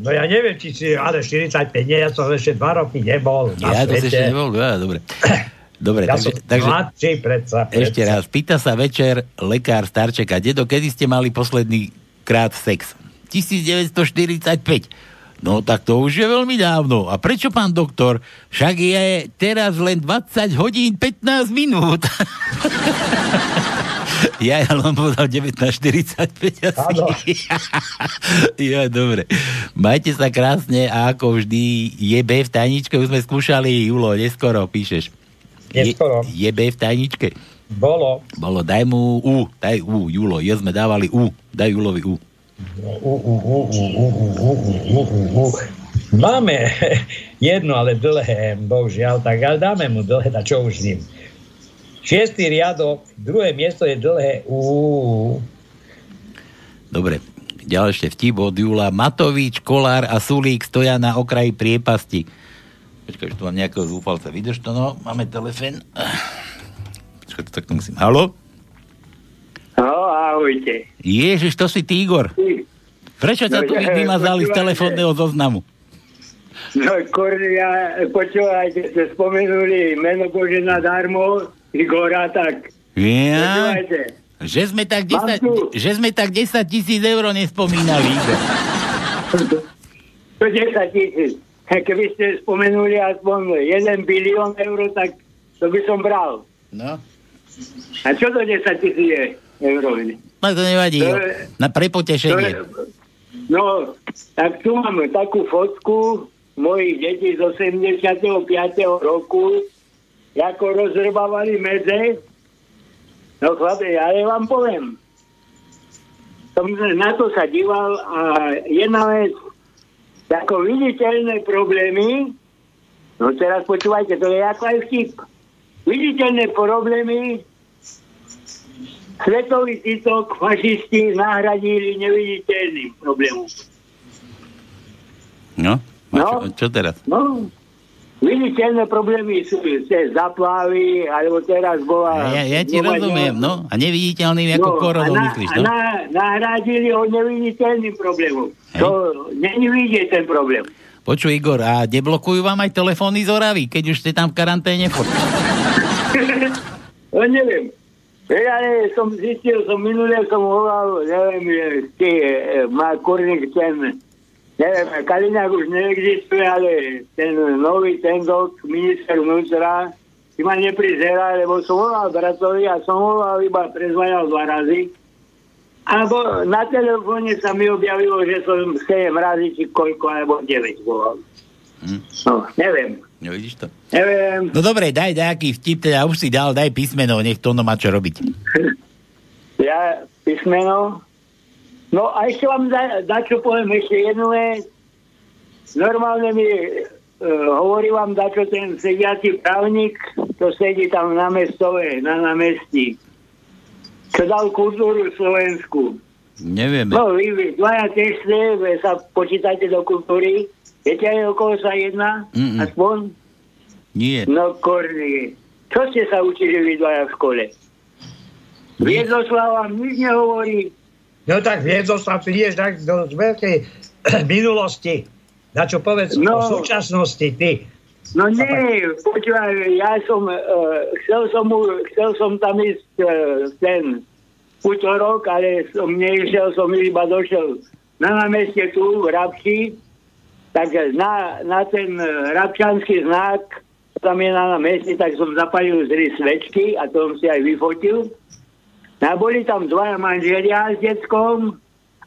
No ja neviem, či si, ale 45 nie, ja som ešte 2 roky nebol na Ja to ešte nebol, ja, dobre. Dobre, Ja takže, takže mladší predsa, predsa. ešte raz. Pýta sa večer lekár starčeka, dedo, kedy ste mali posledný krát sex? 1945. No tak to už je veľmi dávno. A prečo, pán doktor? Však je teraz len 20 hodín 15 minút. ja ja len povedal 19.45 asi. Ja, dobre. Majte sa krásne a ako vždy je B v tajničke, už sme skúšali, Julo, neskoro píšeš. Neskoro. Je, je B v tajničke? Bolo. Bolo, daj mu U, daj U, Julo, je sme dávali U, daj Julovi U. Máme jedno, ale dlhé, bohužiaľ, tak ale dáme mu dlhé, na čo už s ním. Šiestý riadok, druhé miesto je dlhé U. Dobre, ďalšie vtip od Júla. Matovič, Kolár a Sulík stoja na okraji priepasti. Počkaj, že tu mám nejakého zúfalca. Vydrž to, no. Máme telefén. Počkaj, to takto musím. Halo? No, ahojte. Ježiš, to si ty, Igor. Prečo ťa No, tu vymazali z telefónneho zoznamu? No, Kornia, počúvajte, ste spomenuli meno Božena darmo, Igora, tak Ja, počúvajte. že sme tak 10, Mám tu. že sme tak 10 tisíc eur nespomínali. To 10 tisíc. Keby ste spomenuli aspoň 1 bilión eur, tak to by som bral. No. A čo to 10 tisíc je eur? No to nevadí. To je- Na prepotešenie. je, no, tak tu mám takú fotku mojich detí z 85. roku, ako rozrbávali medze. No chlape, ja vám poviem. Som na to sa díval a jedna vec, ako viditeľné problémy, no teraz počúvajte, to je ako aj vtip. Viditeľné problémy Svetový titok fašisti nahradili neviditeľným problémom. No, a No. čo, čo teraz? No, viditeľné problémy sú cez zaplavy, alebo teraz bola... Ja, ja ti bola rozumiem, no. A neviditeľným ako a koronou na- myslíš, no? na, nahradili ho neviditeľným problémom. To není vidieť ten problém. Počuj, Igor, a deblokujú vám aj telefóny z Oravy, keď už ste tam v karanténe? No neviem. Ja som zistil, som minulé som volal, neviem, ty, e, má kurník ten, neviem, Kaliňák už neexistuje, ale ten nový tendok, minister vnútra, si ma neprizera, lebo som volal bratovi a som volal iba prezvajal dva razy. Alebo na telefóne sa mi objavilo, že som 7 razy, či koľko, alebo 9 volal. No, neviem. No, vidíš to? Neviem. No dobre, daj nejaký vtip, teda už si dal, daj písmeno, nech to ono má čo robiť. Ja písmeno. No a ešte vám da, da čo poviem, ešte jednu vec. Normálne mi uh, hovorí vám dačo ten sediaci právnik, to sedí tam na mestove, na námestí. Čo dal kultúru Slovensku. Nevieme. No vy, vy dvaja tiež sa počítate do kultúry. Viete aj o koho sa jedná? Mm-mm. Aspoň? Nie. No korny. Čo ste sa učili vy dvaja v škole? Viedoslav vám nič nehovorí. No tak Viedoslav, ty ideš tak do veľkej minulosti. Na čo povedz No. o súčasnosti, ty. No nie, počúvaj, ja som, uh, chcel som, chcel som tam ísť uh, ten útorok, ale som nešiel, som iba došiel na námestie tu v Rabči, tak na, na ten eh, rabčanský znak, tam je na námestí, tak som zapalil zri svečky a to som si aj vyfotil. A boli tam dvaja manželia s deckom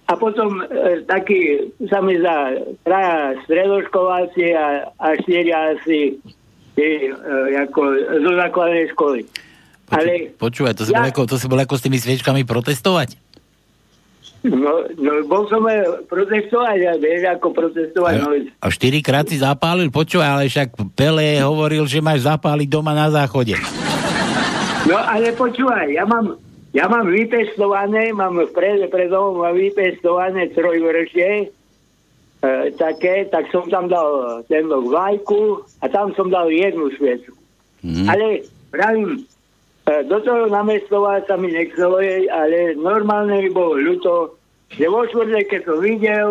a potom e, taký, sa mi zdá, traja stredoškoláci a, a štyria asi e, e, ako zo základnej školy. Ale Počúvaj, to si, Ja- bol ako, to si bol ako s tými sviečkami protestovať? No, no, bol som protestovať, a vieš, ako protestovať. No, A štyrikrát si zapálil, počúvaj, ale však Pele hovoril, že máš zapáliť doma na záchode. no ale počúvaj, ja mám, ja mám vypestované, mám pred, pred domom mám vypestované trojvršie, e, také, tak som tam dal ten vlajku a tam som dal jednu šviečku. Mhm. Ale pravím, e, do toho namestovať sa mi nechcelo, ale normálne mi bolo ľúto, že vo štvrtek, keď som videl,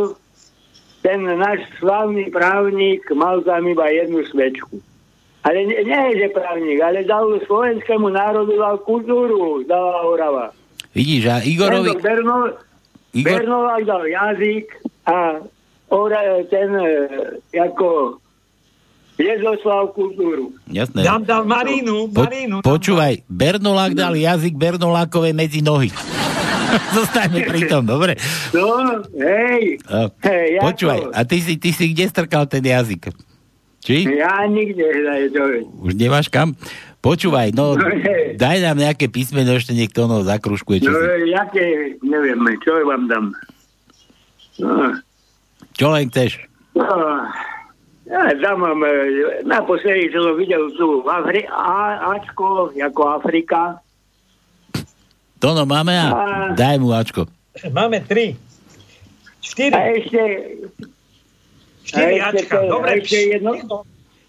ten náš slavný právnik mal tam iba jednu svečku. Ale nie, nie že právnik, ale dal slovenskému národu dal kultúru, dala Orava. Vidíš, a Igorovi... Tento Berno, Igor- Bernovák dal jazyk a ora, ten e, ako Jezoslav kultúru. Jasné. Dám dal Marínu, Po, Marínu. počúvaj, Bernolák dal jazyk Bernolákové medzi nohy. Zostaňme pri tom, dobre? No, hej. A, Hej, počúvaj, a ty si, ty si kde strkal ten jazyk? Či? Ja nikde. Už nemáš kam? Počúvaj, no, daj nám nejaké písmeno, ešte niekto no zakruškuje. Čo, No, si, jaké, neviem, čo vám dám. No, čo len chceš? no, ja dám vám, e, naposledy, som videl tu v Afri- A, Ačko, ako Afrika. To no máme a A- daj mu Ačko. Máme tri. Štyri. A ešte, Štyri a ešte Ačka. to- Dobre, ešte jedno.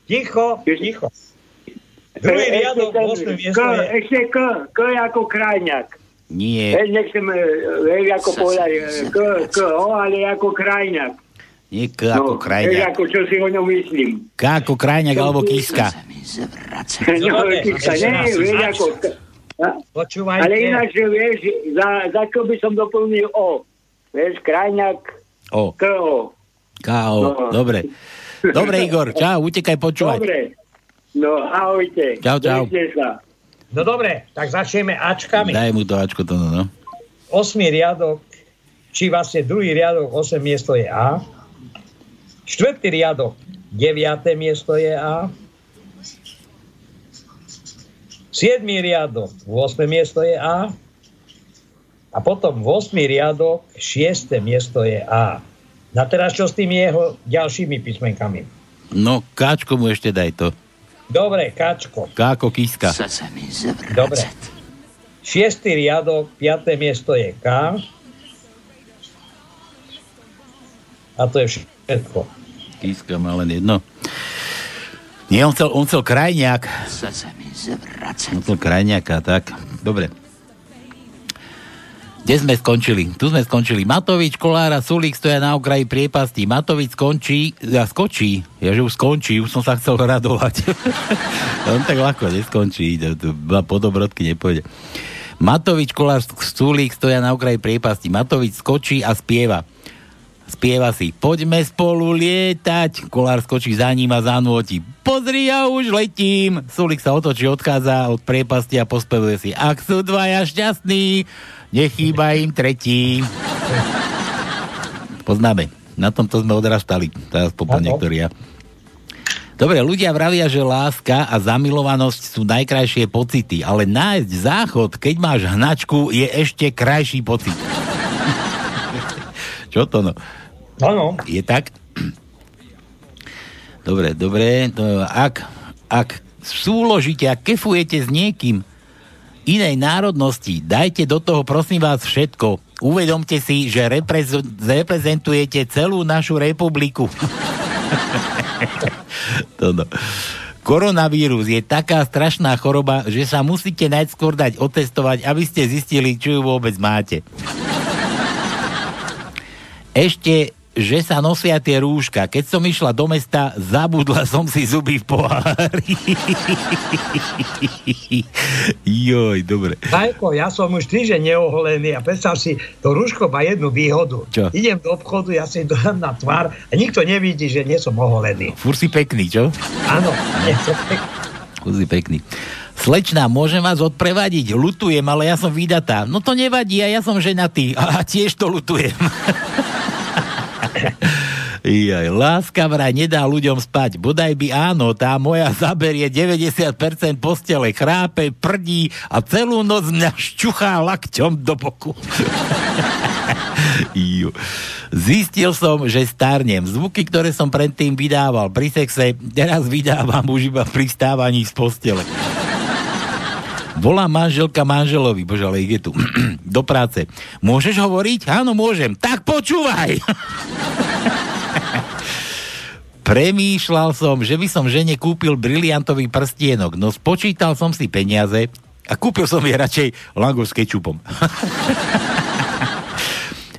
ticho, ticho. Druhý Ešte riadok, ten 8 K, miesto je... ešte K, K ako krajňak. Nie, Veď nechcem, e, vieš, ako povedať, e, K, K, O, ale ako krajňak. nie K ako Vieš, krajňak. ako čo si o ňom myslím. K ako krajňak alebo kiska. No, kiska, nie, ako... A- Počúvajte. Ale ináč, vieš, za, za čo by som doplnil O. Vieš, krajňak, O, K, O. KO, No. dobre. Dobre, Igor, čau, utekaj počúvať. Dobre. No, ahojte. Čau, čau. No dobre, tak začneme Ačkami. Daj mu to Ačko, to no, no. Osmý riadok, či vlastne druhý riadok, 8 miesto je A. Štvrtý riadok, 9. miesto je A. Siedmý riadok, 8. miesto je A. A potom 8. riadok, 6. miesto je A. Na teraz čo s tými jeho ďalšími písmenkami? No, Káčko mu ešte daj to. Dobre, Kačko. K ako kiska. Dobre. Šiestý riadok, piaté miesto je K. A to je všetko. Kiska má len jedno. Nie, on chcel, on chcel krajňák. On chcel krajňáka, tak. Dobre. Kde sme skončili? Tu sme skončili. Matovič, Kolára, Sulík stoja na okraji priepasti. Matovič skončí, ja skočí. Ja že už skončí, už som sa chcel radovať. On tak ľahko neskončí. Po dobrodky nepôjde. Matovič, Kolár, Sulík stoja na okraji priepasti. Matovič skočí a spieva. Spieva si, poďme spolu lietať. Kolár skočí za ním a zanúti. Pozri, ja už letím. Sulik sa otočí, odchádza od priepasti a pospevuje si. Ak sú dvaja šťastní, nechýba im tretí. Poznáme. Na tomto sme odrastali. Teraz popol niektorí. Dobre, ľudia vravia, že láska a zamilovanosť sú najkrajšie pocity, ale nájsť záchod, keď máš hnačku, je ešte krajší pocit. Čo to no? Áno. Je tak? Dobre, dobre. To, ak, ak súložíte a kefujete s niekým inej národnosti, dajte do toho prosím vás všetko. Uvedomte si, že reprez- reprezentujete celú našu republiku. to no. Koronavírus je taká strašná choroba, že sa musíte najskôr dať otestovať, aby ste zistili, či ju vôbec máte. Ešte, že sa nosia tie rúška. Keď som išla do mesta, zabudla som si zuby v pohári. Joj, dobre. Tajko, ja som už týždeň neoholený a predstav si, to rúško má jednu výhodu. Čo? Idem do obchodu, ja si dám na tvár a nikto nevidí, že nie som oholený. Fur si pekný, čo? Áno, nie som pekný. Fur si pekný. Slečná, môžem vás odprevadiť? Lutujem, ale ja som vydatá. No to nevadí, a ja som ženatý. A tiež to lutujem. Jaj, láska vraj nedá ľuďom spať. Bodaj by áno, tá moja zaberie 90% postele, chrápe, prdí a celú noc mňa šťuchá lakťom do boku. Zistil som, že starnem. Zvuky, ktoré som predtým vydával pri sexe, teraz vydávam už iba pri stávaní z postele. Volá manželka manželovi, bože, ale ide tu, do práce. Môžeš hovoriť? Áno, môžem. Tak počúvaj! Premýšľal som, že by som žene kúpil briliantový prstienok, no spočítal som si peniaze a kúpil som je radšej langoš s kečupom.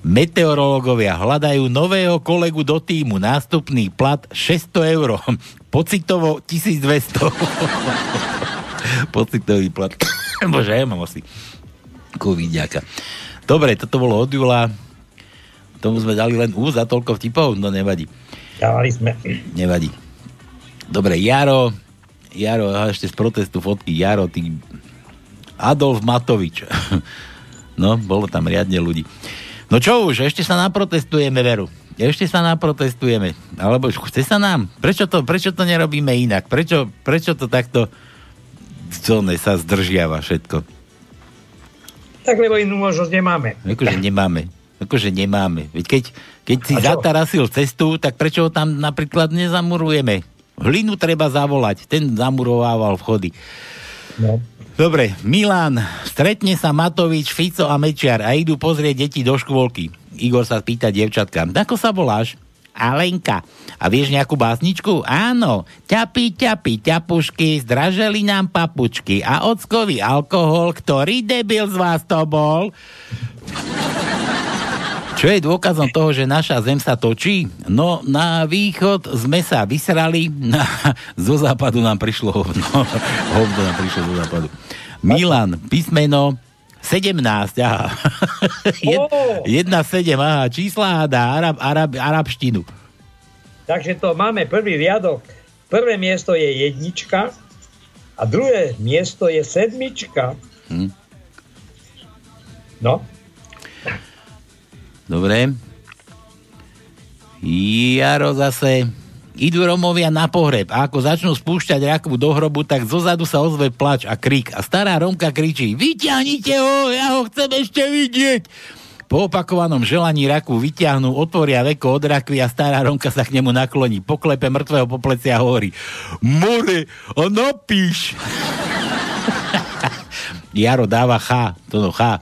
Meteorológovia hľadajú nového kolegu do týmu. Nástupný plat 600 eur. Pocitovo 1200. Pocitový plat. Bože, ja mám asi covidiaka. Dobre, toto bolo od júla. Tomu sme dali len úz a toľko vtipov, no nevadí. Dávali sme. Nevadí. Dobre, Jaro, Jaro, a ešte z protestu fotky, Jaro, ty Adolf Matovič. No, bolo tam riadne ľudí. No čo už, ešte sa naprotestujeme, Veru. Ešte sa naprotestujeme. Alebo chce sa nám? Prečo to, prečo to nerobíme inak? Prečo, prečo to takto čo ne, sa zdržiava všetko. Tak lebo inú možnosť nemáme. Akože nemáme. Akože nemáme. Veď keď, keď si zatarasil cestu, tak prečo ho tam napríklad nezamurujeme? Hlinu treba zavolať, ten zamurovával vchody. No. Dobre, Milan, stretne sa Matovič, Fico a Mečiar a idú pozrieť deti do škôlky. Igor sa pýta dievčatka, ako sa voláš? Alenka. A vieš nejakú básničku? Áno. Ťapy, ťapy, ťapušky, zdraželi nám papučky a ockový alkohol, ktorý debil z vás to bol? Čo je dôkazom toho, že naša zem sa točí? No, na východ sme sa vysrali, na, zo západu nám prišlo hovno. Hovno nám prišlo zo západu. Milan, písmeno 17, aha. Jed, 1, 7, aha, čísla hádá, arab, arab, arabštinu. Takže to máme prvý riadok. Prvé miesto je jednička a druhé miesto je sedmička. Hm. No, Dobre. Jaro zase. Idú Romovia na pohreb a ako začnú spúšťať rakvu do hrobu, tak zozadu sa ozve plač a krik. A stará Romka kričí, vyťahnite ho, ja ho chcem ešte vidieť. Po opakovanom želaní raku vyťahnú, otvoria veko od rakvy a stará Romka sa k nemu nakloní, poklepe mŕtvého po pleci a hovorí More, a napíš. Jaro dáva H, to no H.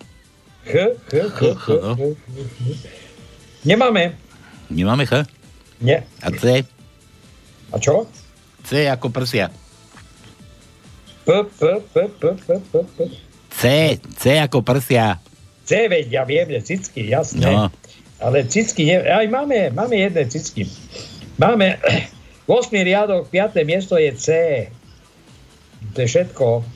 Ch, ch, ch, ch, ch, ch. Nemáme. Nemáme H? Nie. A C? A čo? C ako prsia. P, p, p, p, p, p, p. C, C ako prsia. C, veď ja viem, že cicky, jasné. No. Ale cicky, ne, aj máme, máme jedné cicky. Máme 8. riadok, 5. miesto je C. To je všetko.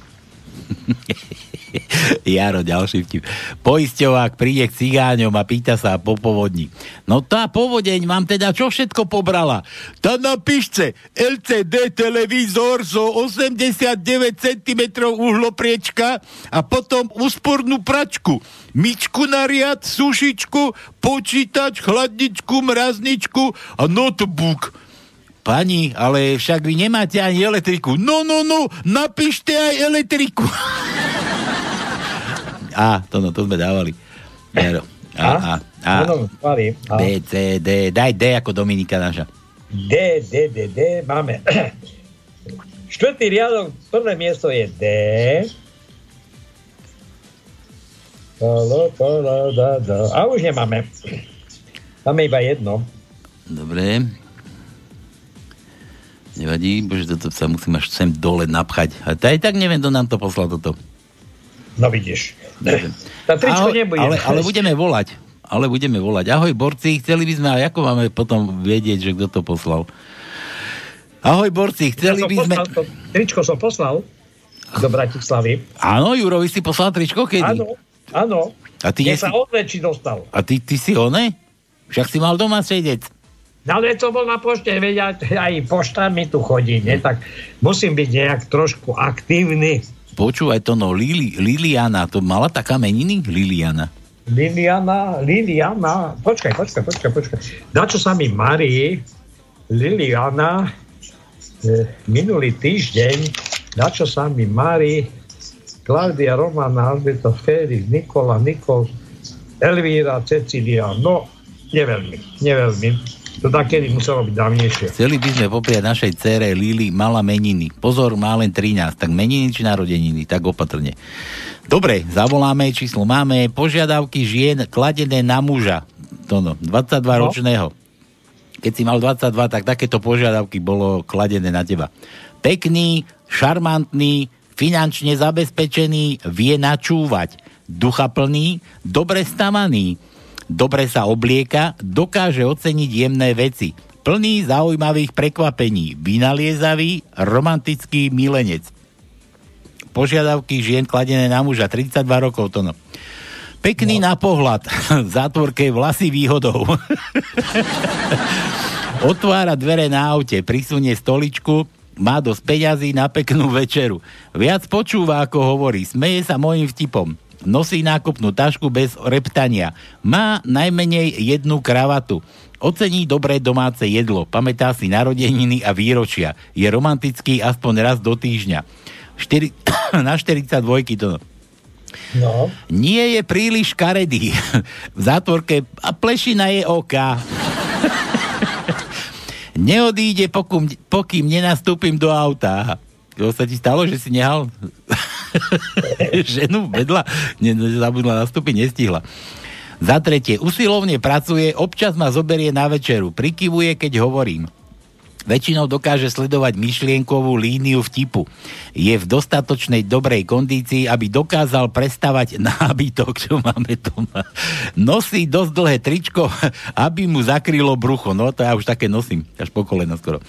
Jaro, ďalší vtip. Poisťovák príde k cigáňom a pýta sa po povodni. No tá povodeň vám teda čo všetko pobrala? Tá napíšte LCD televízor so 89 cm uhlopriečka a potom úspornú pračku, myčku na riad, sušičku, počítač, chladničku, mrazničku a notebook. Pani, ale však vy nemáte ani elektriku. No, no, no, napíšte aj elektriku. A, to no, to sme dávali. Jaro. A, a, a, Áno, chválim. A. B, C, D, daj D ako Dominika naša. D, D, D, D, máme. Štvrtý riadok, prvé miesto je D. A už nemáme. Máme iba jedno. Dobre. Nevadí, bože, toto sa musím až sem dole napchať. A aj tak neviem, kto nám to poslal toto. No vidíš. Tričko Ahoj, nebude. ale, ale budeme volať. Ale budeme volať. Ahoj, borci, chceli by sme, a ako máme potom vedieť, že kto to poslal? Ahoj, borci, chceli Ja by sme... poslal, to, tričko som poslal do Bratislavy. Áno, Jurovi si poslal tričko kedy? Áno, áno. A ty, Mne nesi... sa či dostal. a ty, ty si one? Však si mal doma sedieť. No ale to bol na pošte, veď aj, pošta mi tu chodí, ne? tak musím byť nejak trošku aktívny. Počúvaj to, no, Lili, Liliana, to mala taká meniny? Liliana. Liliana, Liliana, počkaj, počkaj, počkaj, počkaj. Na čo sa mi marí Liliana e, minulý týždeň, na čo sa mi marí Klaudia Romana, Alberto Félix, Nikola, Nikol, Elvíra, Cecilia, no, neveľmi, neveľmi. To takedy muselo byť dávnejšie. Chceli by sme popriať našej cére Lili mala meniny. Pozor, má len 13. Tak meniny či narodeniny, tak opatrne. Dobre, zavoláme, číslo máme. Požiadavky žien kladené na muža. To no, 22 ročného. Keď si mal 22, tak takéto požiadavky bolo kladené na teba. Pekný, šarmantný, finančne zabezpečený, vie načúvať. Duchaplný, dobre stavaný, dobre sa oblieka, dokáže oceniť jemné veci. Plný zaujímavých prekvapení, vynaliezavý, romantický milenec. Požiadavky žien kladené na muža, 32 rokov to no. Pekný no. na pohľad, v zátvorke vlasy výhodou. Otvára dvere na aute, prisunie stoličku, má dosť peňazí na peknú večeru. Viac počúva, ako hovorí, smeje sa mojim vtipom. Nosí nákupnú tašku bez reptania. Má najmenej jednu kravatu. Ocení dobré domáce jedlo. Pamätá si narodeniny a výročia. Je romantický aspoň raz do týždňa. 4, na 42 to. No. Nie je príliš karedý. V zátvorke a plešina je OK. Neodíde, pokým, pokým nenastúpim do auta. To sa ti stalo, že si nehal ženu vedľa? Ne, zabudla nastúpiť, nestihla. Za tretie, usilovne pracuje, občas ma zoberie na večeru, prikyvuje, keď hovorím. Väčšinou dokáže sledovať myšlienkovú líniu vtipu. Je v dostatočnej dobrej kondícii, aby dokázal prestavať nábytok, čo máme doma. Nosí dosť dlhé tričko, aby mu zakrylo brucho. No to ja už také nosím, až po kolena skoro.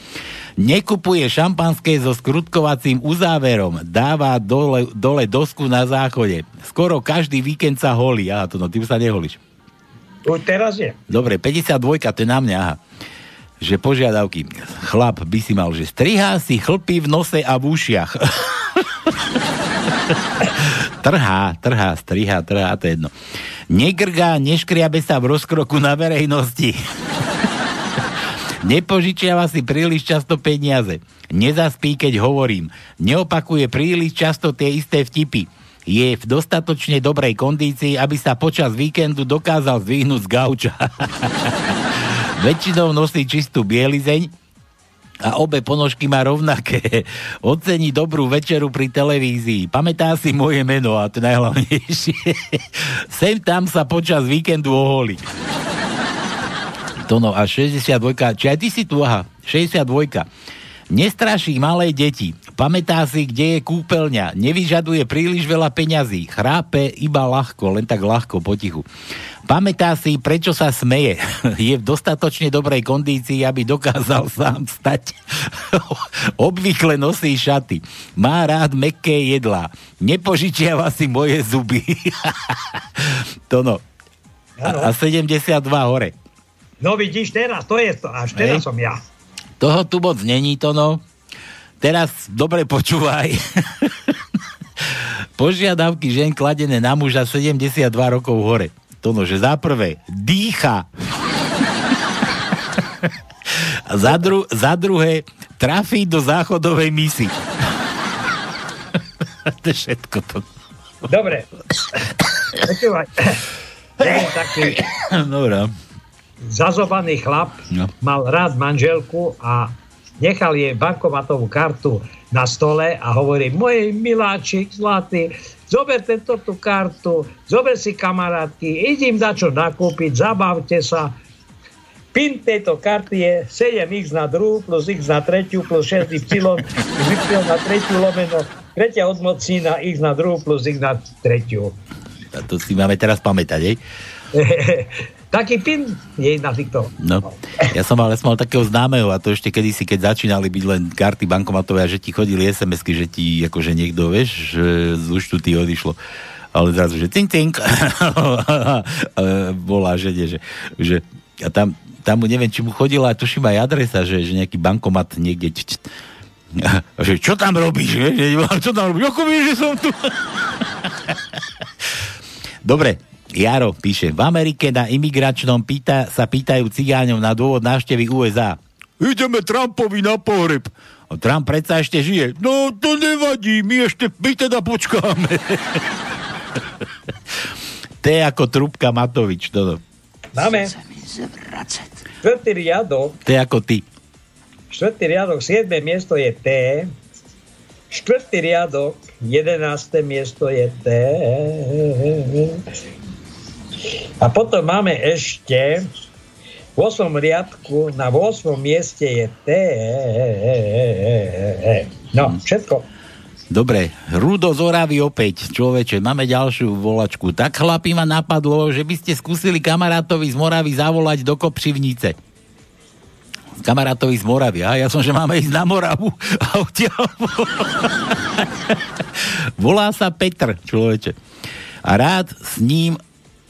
Nekupuje šampanské so skrutkovacím uzáverom. Dáva dole, dole dosku na záchode. Skoro každý víkend sa holí. Aha, to no, ty už sa neholíš. Už teraz je. Dobre, 52, to je na mňa, aha že požiadavky. Chlap by si mal, že strihá si chlpy v nose a v ušiach. trhá, trhá, striha, trhá, to je jedno. Negrgá, neškriabe sa v rozkroku na verejnosti. Nepožičiava si príliš často peniaze. Nezaspí, keď hovorím. Neopakuje príliš často tie isté vtipy. Je v dostatočne dobrej kondícii, aby sa počas víkendu dokázal zvihnúť z gauča. Väčšinou nosí čistú bielizeň a obe ponožky má rovnaké. Ocení dobrú večeru pri televízii. Pamätá si moje meno a to najhlavnejšie. Sem tam sa počas víkendu oholí. To no a 62, či aj ty si tu, aha, 62. Nestraší malé deti. Pamätá si, kde je kúpeľňa. Nevyžaduje príliš veľa peňazí. Chrápe iba ľahko, len tak ľahko, potichu. Pamätá si, prečo sa smeje. Je v dostatočne dobrej kondícii, aby dokázal sám stať. Obvykle nosí šaty. Má rád mekké jedlá. Nepožičiava si moje zuby. to no. A, a 72 hore. No vidíš teraz, to je to, až teraz Hej. som ja. Toho tu moc není, to no. Teraz dobre počúvaj. Požiadavky žen kladené na muža 72 rokov hore. To no, že za prvé, dýcha. A za, dru- za druhé, trafí do záchodovej misy. to je všetko to. Dobre. Počúvaj. Dobre zazobaný chlap no. mal rád manželku a nechal jej bankomatovú kartu na stole a hovorí, môj miláčik zlatý, zober tento tú kartu, zober si kamarátky, idím dať čo nakúpiť, zabavte sa. PIN tejto karty je 7x na druhú plus x na tretiu plus 6y, y na tretiu lomeno, tretia odmocní na x na druhú plus x na tretiu. A to si máme teraz pamätať, hej? Taký pin je na týchto. No, ja som som mal takého známeho a to ešte kedysi, keď začínali byť len karty bankomatové a že ti chodili SMS-ky, že ti akože niekto, vieš, že z účtu ty odišlo ale zrazu, že cink, cink. Bola žene, že, že a tam, tam mu neviem, či mu chodila, tuším aj adresa, že, že nejaký bankomat niekde a že čo tam robíš, že? čo tam robíš, ako vieš, že som tu. Dobre, Jaro píše, v Amerike na imigračnom pýta, sa pýtajú cigáňov na dôvod návštevy USA. Ideme Trumpovi na pohreb. A Trump predsa ešte žije. No, to nevadí, my ešte, my teda počkáme. to je ako trúbka Matovič. Toto. Máme. Štvrtý riadok. To je ako ty. Štvrtý riadok, siedme miesto je T. Štvrtý riadok, jedenácté miesto je T. A potom máme ešte v 8. riadku na 8. mieste je T. No, všetko. Dobre, Rudo z Oravy opäť, človeče, máme ďalšiu volačku. Tak chlapi ma napadlo, že by ste skúsili kamarátovi z Moravy zavolať do Kopřivnice. Kamarátovi z Moravy, a ja som, že máme ísť na Moravu a odtiaľ... Volá sa Petr, človeče. A rád s ním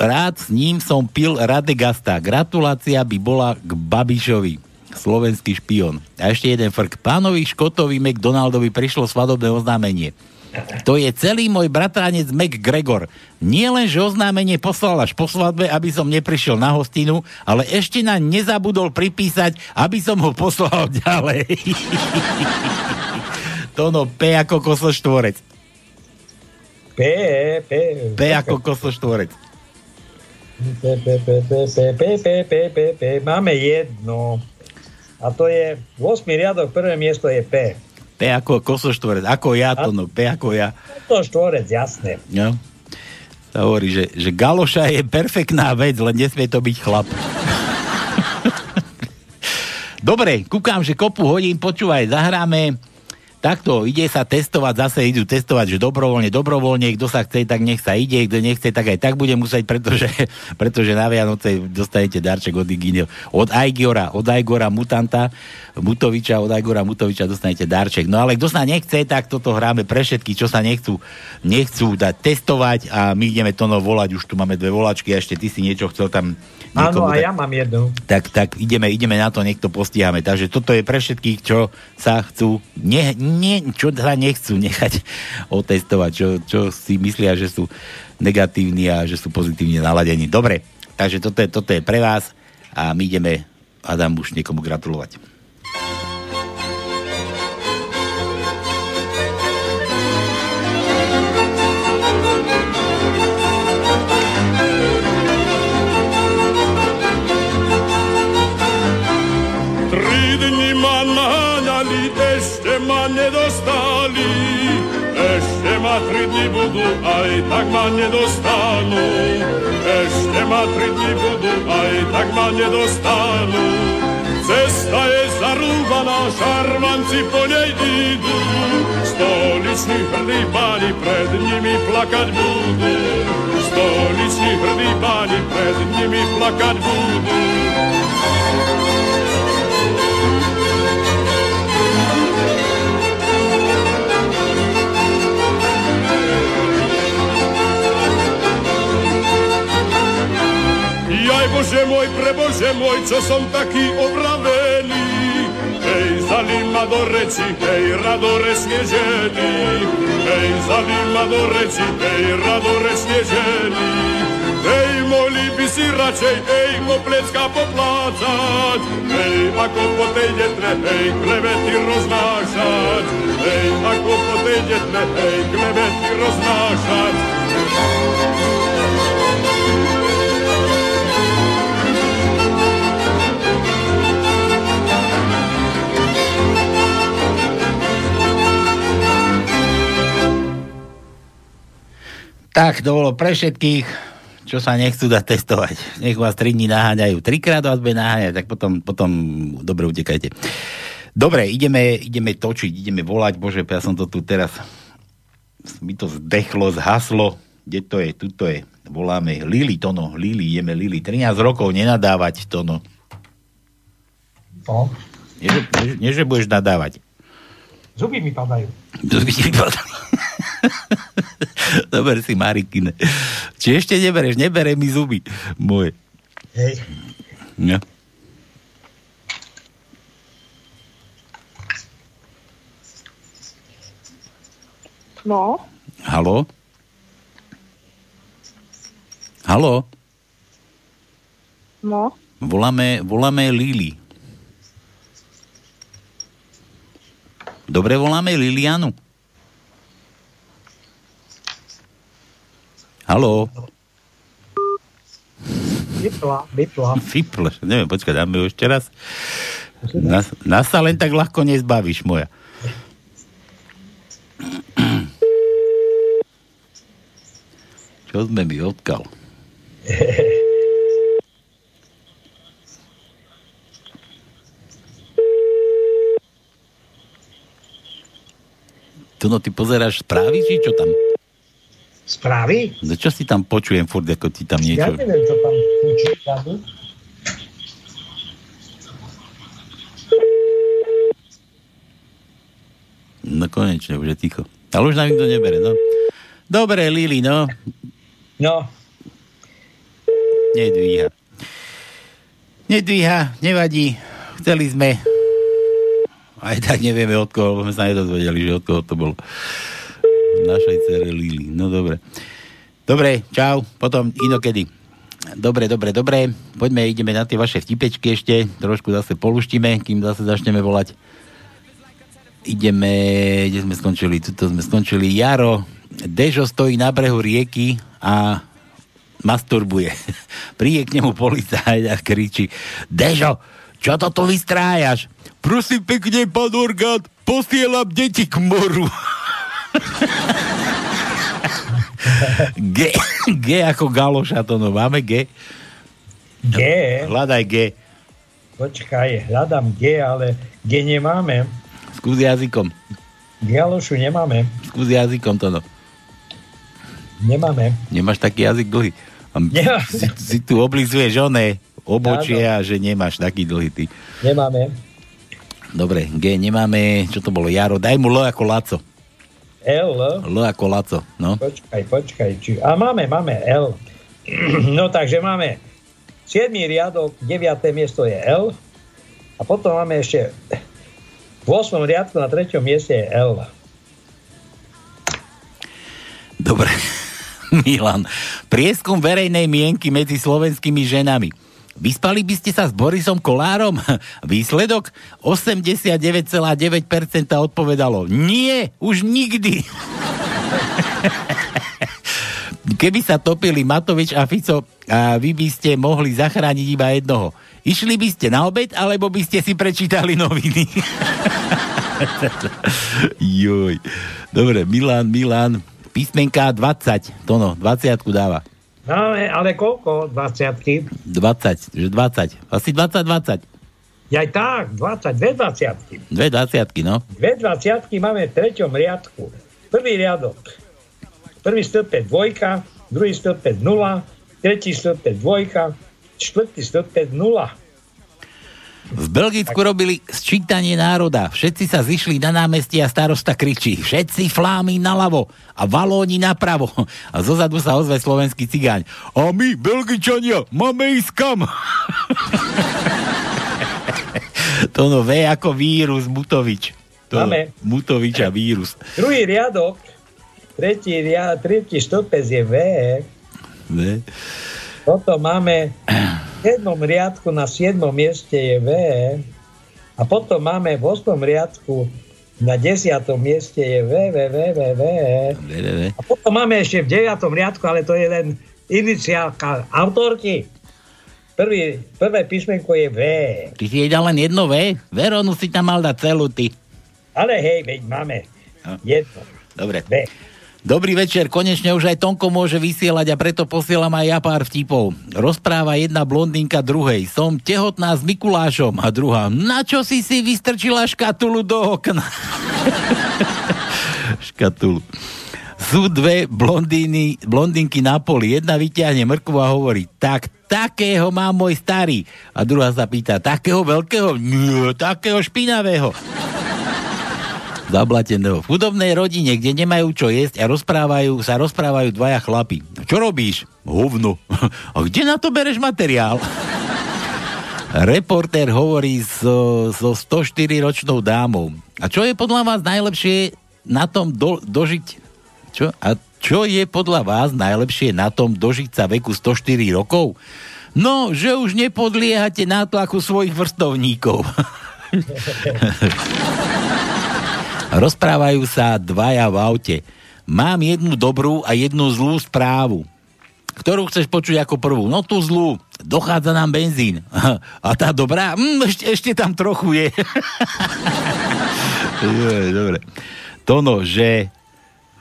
rád s ním som pil Radegasta. Gratulácia by bola k Babišovi. Slovenský špion. A ešte jeden frk. Pánovi Škotovi McDonaldovi prišlo svadobné oznámenie. To je celý môj bratranec McGregor. Nie len, že oznámenie poslal až po svadbe, aby som neprišiel na hostinu, ale ešte na nezabudol pripísať, aby som ho poslal ďalej. Tono, P ako kosoštvorec. P, P, P ako kosoštvorec. Máme jedno. A to je 8. riadok, prvé miesto je P. P ako kosoštvorec. Ako ja, Tono, P ako ja. To štvorec, jasné. No. Sa hovorí, že, že galoša je perfektná vec, len nesmie to byť chlap. Dobre, kúkam, že kopu hodín, počúvaj, zahráme takto, ide sa testovať, zase idú testovať, že dobrovoľne, dobrovoľne, kto sa chce, tak nech sa ide, kto nechce, tak aj tak bude musieť, pretože, pretože na Vianoce dostanete darček od Igine, od Aigora, od Aigora Mutanta, Mutoviča, od Aigora Mutoviča dostanete darček. No ale kto sa nechce, tak toto hráme pre všetky, čo sa nechcú, nechcú dať testovať a my ideme to no volať, už tu máme dve volačky a ešte ty si niečo chcel tam Áno, a tak- ja mám jednu. tak, tak ideme, ideme na to, nech to postíhame. Takže toto je pre všetkých, čo sa chcú, ne, ne, čo sa nechcú nechať otestovať, čo, čo si myslia, že sú negatívni a že sú pozitívne naladení. Dobre, takže toto je, toto je pre vás a my ideme, Adam, už niekomu gratulovať. Ma tri dni budú, aj tak ma nedostanú. Ešte ma tri dni budú, aj tak ma nedostanú. Cesta je zarúbaná, šarmanci po nej idú. Stoliční hrdí páni pred nimi plakať budú. Stoliční hrdí páni pred nimi plakať budú. Bože môj, prebože môj, čo som taký obravený. Hej, zali ma do reči, hej, radore snežený. Hej, zali ma do reči, hej, radore snežený. Hej, mohli by si radšej, hej, koplecka poplácať. Hej, ako po tej detre, hej, klevety roznášať. Hej, ako po tej detre, hej, klevety roznášať. Tak, to bolo pre všetkých, čo sa nechcú dať testovať. Nech vás 3 dní naháňajú. Trikrát vás bude naháňať, tak potom, potom dobre utekajte. Dobre, ideme, ideme točiť, ideme volať. Bože, ja som to tu teraz mi to zdechlo, zhaslo. Kde to je? Tuto je. Voláme Lili, Tono. Lili, ideme Lili. 13 rokov nenadávať, Tono. No, Nie, že, nie, že budeš nadávať. zuby mi padajú. Zuby ti vypadali. Dober si Marikine. Či ešte nebereš? Nebere mi zuby. Moje. Hej. No. No, Halo? Halo? no, Voláme, voláme Lili. Dobre, voláme Lilianu. Halo? Vypla, vypla. Vypla. Neviem, počkaj, dáme ju ešte raz. Nás, nás sa len tak ľahko nezbavíš, moja. Čo sme mi odkal? Tu no, ty pozeráš správy, či čo tam? Správy? No čo si tam počujem furt, ako ti tam Ja niečo... neviem, čo tam pravdu. No konečne, už je ticho. Ale už nám nikto nebere, no. Dobre, Lili, no. No. Nedvíha. Nedvíha, nevadí. Chceli sme. Aj tak nevieme od koho, lebo sme sa nedozvedeli, že od koho to bolo. Našej cere Lili. No dobre. Dobre, čau. Potom inokedy. Dobre, dobre, dobre. Poďme, ideme na tie vaše vtipečky ešte. Trošku zase poluštíme, kým zase začneme volať. ideme, kde sme skončili? Tuto sme skončili. Jaro, Dežo stojí na brehu rieky a masturbuje. Príde k nemu policajt a kričí Dežo, čo to tu vystrájaš? Prosím pekne, pán Orgán, posielam deti k moru. G, G ako galoša to no. Máme G? G. Hľadaj G. Počkaj, hľadám G, ale G nemáme. Skús jazykom. Galošu nemáme. Skús jazykom to no. Nemáme. Nemáš taký jazyk dlhý. Si, si tu oblizuješ oné obočie a že nemáš taký dlhý ty. Nemáme. Dobre, G nemáme, čo to bolo, Jaro, daj mu L ako Laco. L. L ako Laco, no. Počkaj, počkaj. Či... A máme, máme L. No takže máme 7. riadok, 9. miesto je L. A potom máme ešte v 8. riadku na 3. mieste je L. Dobre. Milan, prieskum verejnej mienky medzi slovenskými ženami. Vyspali by ste sa s Borisom Kolárom? Výsledok? 89,9% odpovedalo. Nie, už nikdy. Keby sa topili Matovič a Fico, a vy by ste mohli zachrániť iba jednoho. Išli by ste na obed, alebo by ste si prečítali noviny? Joj. Dobre, Milan, Milan, písmenka 20. Tono, 20 dáva. Máme, ale koľko? 20 20, že 20. Asi 20, 20. Aj tak, 20, dve 20 Dve 20, no. Dve 20 máme v treťom riadku. Prvý riadok. Prvý stĺpec dvojka, druhý stĺpec nula, tretí stĺpec dvojka, štvrtý stĺpec nula. V Belgicku robili sčítanie národa. Všetci sa zišli na námestie a starosta kričí všetci flámy naľavo a valóni napravo. A zozadu sa ozve slovenský cigáň. A my, Belgičania, máme ísť kam? to no V ako vírus, Mutovič. To Máme. Mutovič a vírus. Druhý riadok, tretí, riad, tretí stĺpec je V. V. Potom máme v jednom riadku na 7. mieste je V. A potom máme v 8. riadku na 10. mieste je V, V, V, V, V. A potom máme ešte v 9. riadku, ale to je len iniciálka autorky. Prvý, prvé písmenko je V. Ty si jej dal len jedno V? Veronu si tam mal dať celú ty. Ale hej, veď máme jedno. Dobre. V. Dobrý večer, konečne už aj Tonko môže vysielať a preto posielam aj ja pár vtipov. Rozpráva jedna blondinka druhej. Som tehotná s Mikulášom a druhá. Na čo si si vystrčila škatulu do okna? škatulu. Sú dve blondíny, blondinky na poli. Jedna vyťahne mrkvu a hovorí, tak takého má môj starý. A druhá sa pýta, takého veľkého? Nie, takého špinavého zablateného. V chudobnej rodine, kde nemajú čo jesť a rozprávajú, sa rozprávajú dvaja chlapi. Čo robíš? Hovno. A kde na to bereš materiál? Reportér hovorí so, so 104-ročnou dámou. A čo je podľa vás najlepšie na tom do, dožiť? Čo? A čo je podľa vás najlepšie na tom dožiť sa veku 104 rokov? No, že už nepodliehate nátlaku svojich vrstovníkov. Rozprávajú sa dvaja v aute. Mám jednu dobrú a jednu zlú správu. Ktorú chceš počuť ako prvú? No tú zlú. Dochádza nám benzín. A tá dobrá? Mm, ešte, ešte tam trochu je. Dobre, dobre. Tono, že...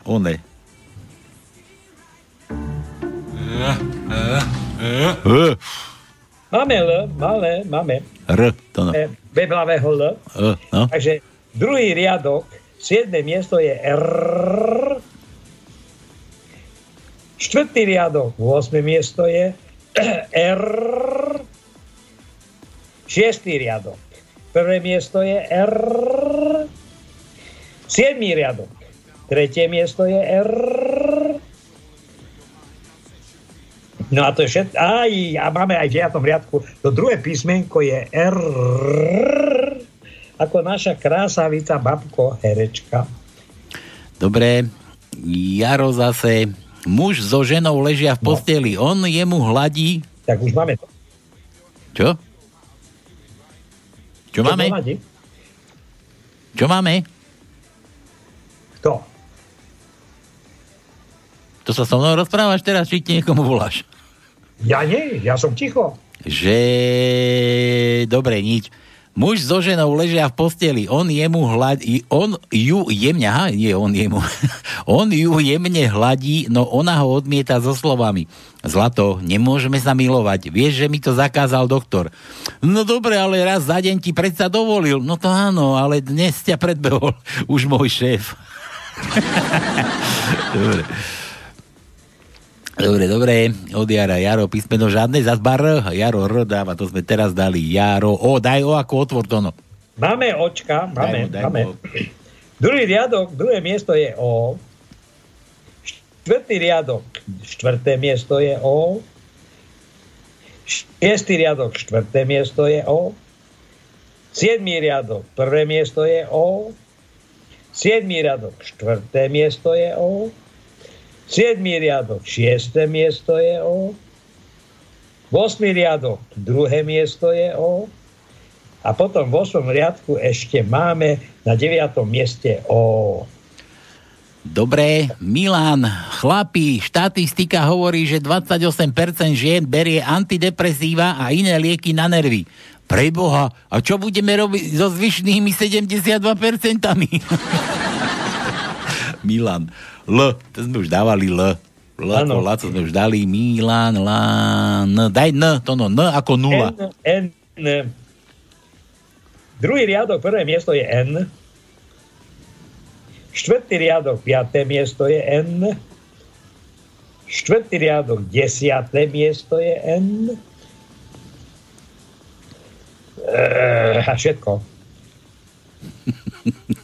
One. Máme L, malé, máme. R, Tono. E, beblavého L. No. Takže druhý riadok, 7. miesto je R. Štvrtý riadok, 8. miesto je R. Šiestý riadok, prvé miesto je R. Siedmý riadok, tretie miesto je R. No a to je všetko. Aj, a máme aj v 9. riadku. To druhé písmenko je R. Ako naša krásavica babko herečka. Dobre, Jaro zase, muž so ženou ležia v posteli, on jemu hladí... Tak už máme to. Čo? Čo máme? hladí? Čo máme? Kto? To sa so mnou rozprávaš teraz, či ti niekomu voláš? Ja nie, ja som ticho. Že... Dobre, nič. Muž so ženou ležia v posteli, on jemu hladí, on ju jemne, aha, nie, on jemu, on ju jemne hladí, no ona ho odmieta so slovami. Zlato, nemôžeme sa milovať, vieš, že mi to zakázal doktor. No dobre, ale raz za deň ti predsa dovolil. No to áno, ale dnes ťa predbehol už môj šéf. dobre. Dobre, dobre, od Jara, Jaro, písmeno žiadne, zas bar, Jaro, R dáva, to sme teraz dali, Jaro, o, daj o ako otvor to no. Máme očka, máme, Daj mu, daj máme. mu. Druhý riadok, druhé miesto je O. Štvrtý riadok, štvrté miesto je O. Šiestý riadok, štvrté miesto je O. Siedmý riadok, prvé miesto je O. Siedmý riadok, štvrté miesto je O. Siedmý riadok, šiesté miesto je O. Vosmý riadok, druhé miesto je O. A potom v 8. riadku ešte máme na 9. mieste O. Dobre, Milan, chlapi, štatistika hovorí, že 28% žien berie antidepresíva a iné lieky na nervy. Preboha, a čo budeme robiť so zvyšnými 72%? Milan, L, to sme už dávali L. L ako. Laco sme už dali, Milan, L, N, daj N, to no, N ako nula. N, N. Druhý riadok, prvé miesto je N. Štvrtý riadok, piaté miesto je N. Štvrtý riadok, desiaté miesto je N. E, a všetko.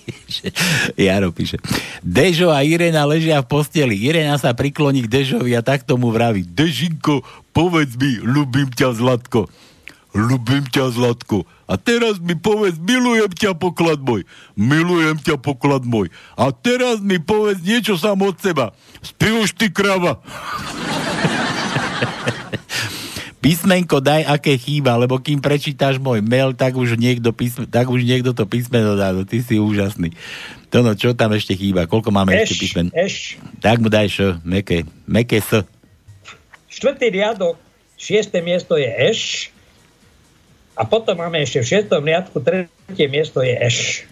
Jaro píše. Dežo a Irena ležia v posteli. Irena sa prikloní k Dežovi a tak tomu vraví. Dežinko, povedz mi, ľubím ťa Zlatko. Ľubím ťa Zlatko. A teraz mi povedz, milujem ťa poklad môj. Milujem ťa poklad môj. A teraz mi povedz niečo sám od seba. Spí už ty krava. Písmenko daj, aké chýba, lebo kým prečítaš môj mail, tak už niekto, písme, tak už niekto to písmeno dá. No, ty si úžasný. To no, čo tam ešte chýba? Koľko máme ešte Eš, písmen? eš. Tak mu daj šo, meké, meké s. Štvrtý riadok, šiesté miesto je Eš. A potom máme ešte v šiestom riadku, tretie miesto je Eš.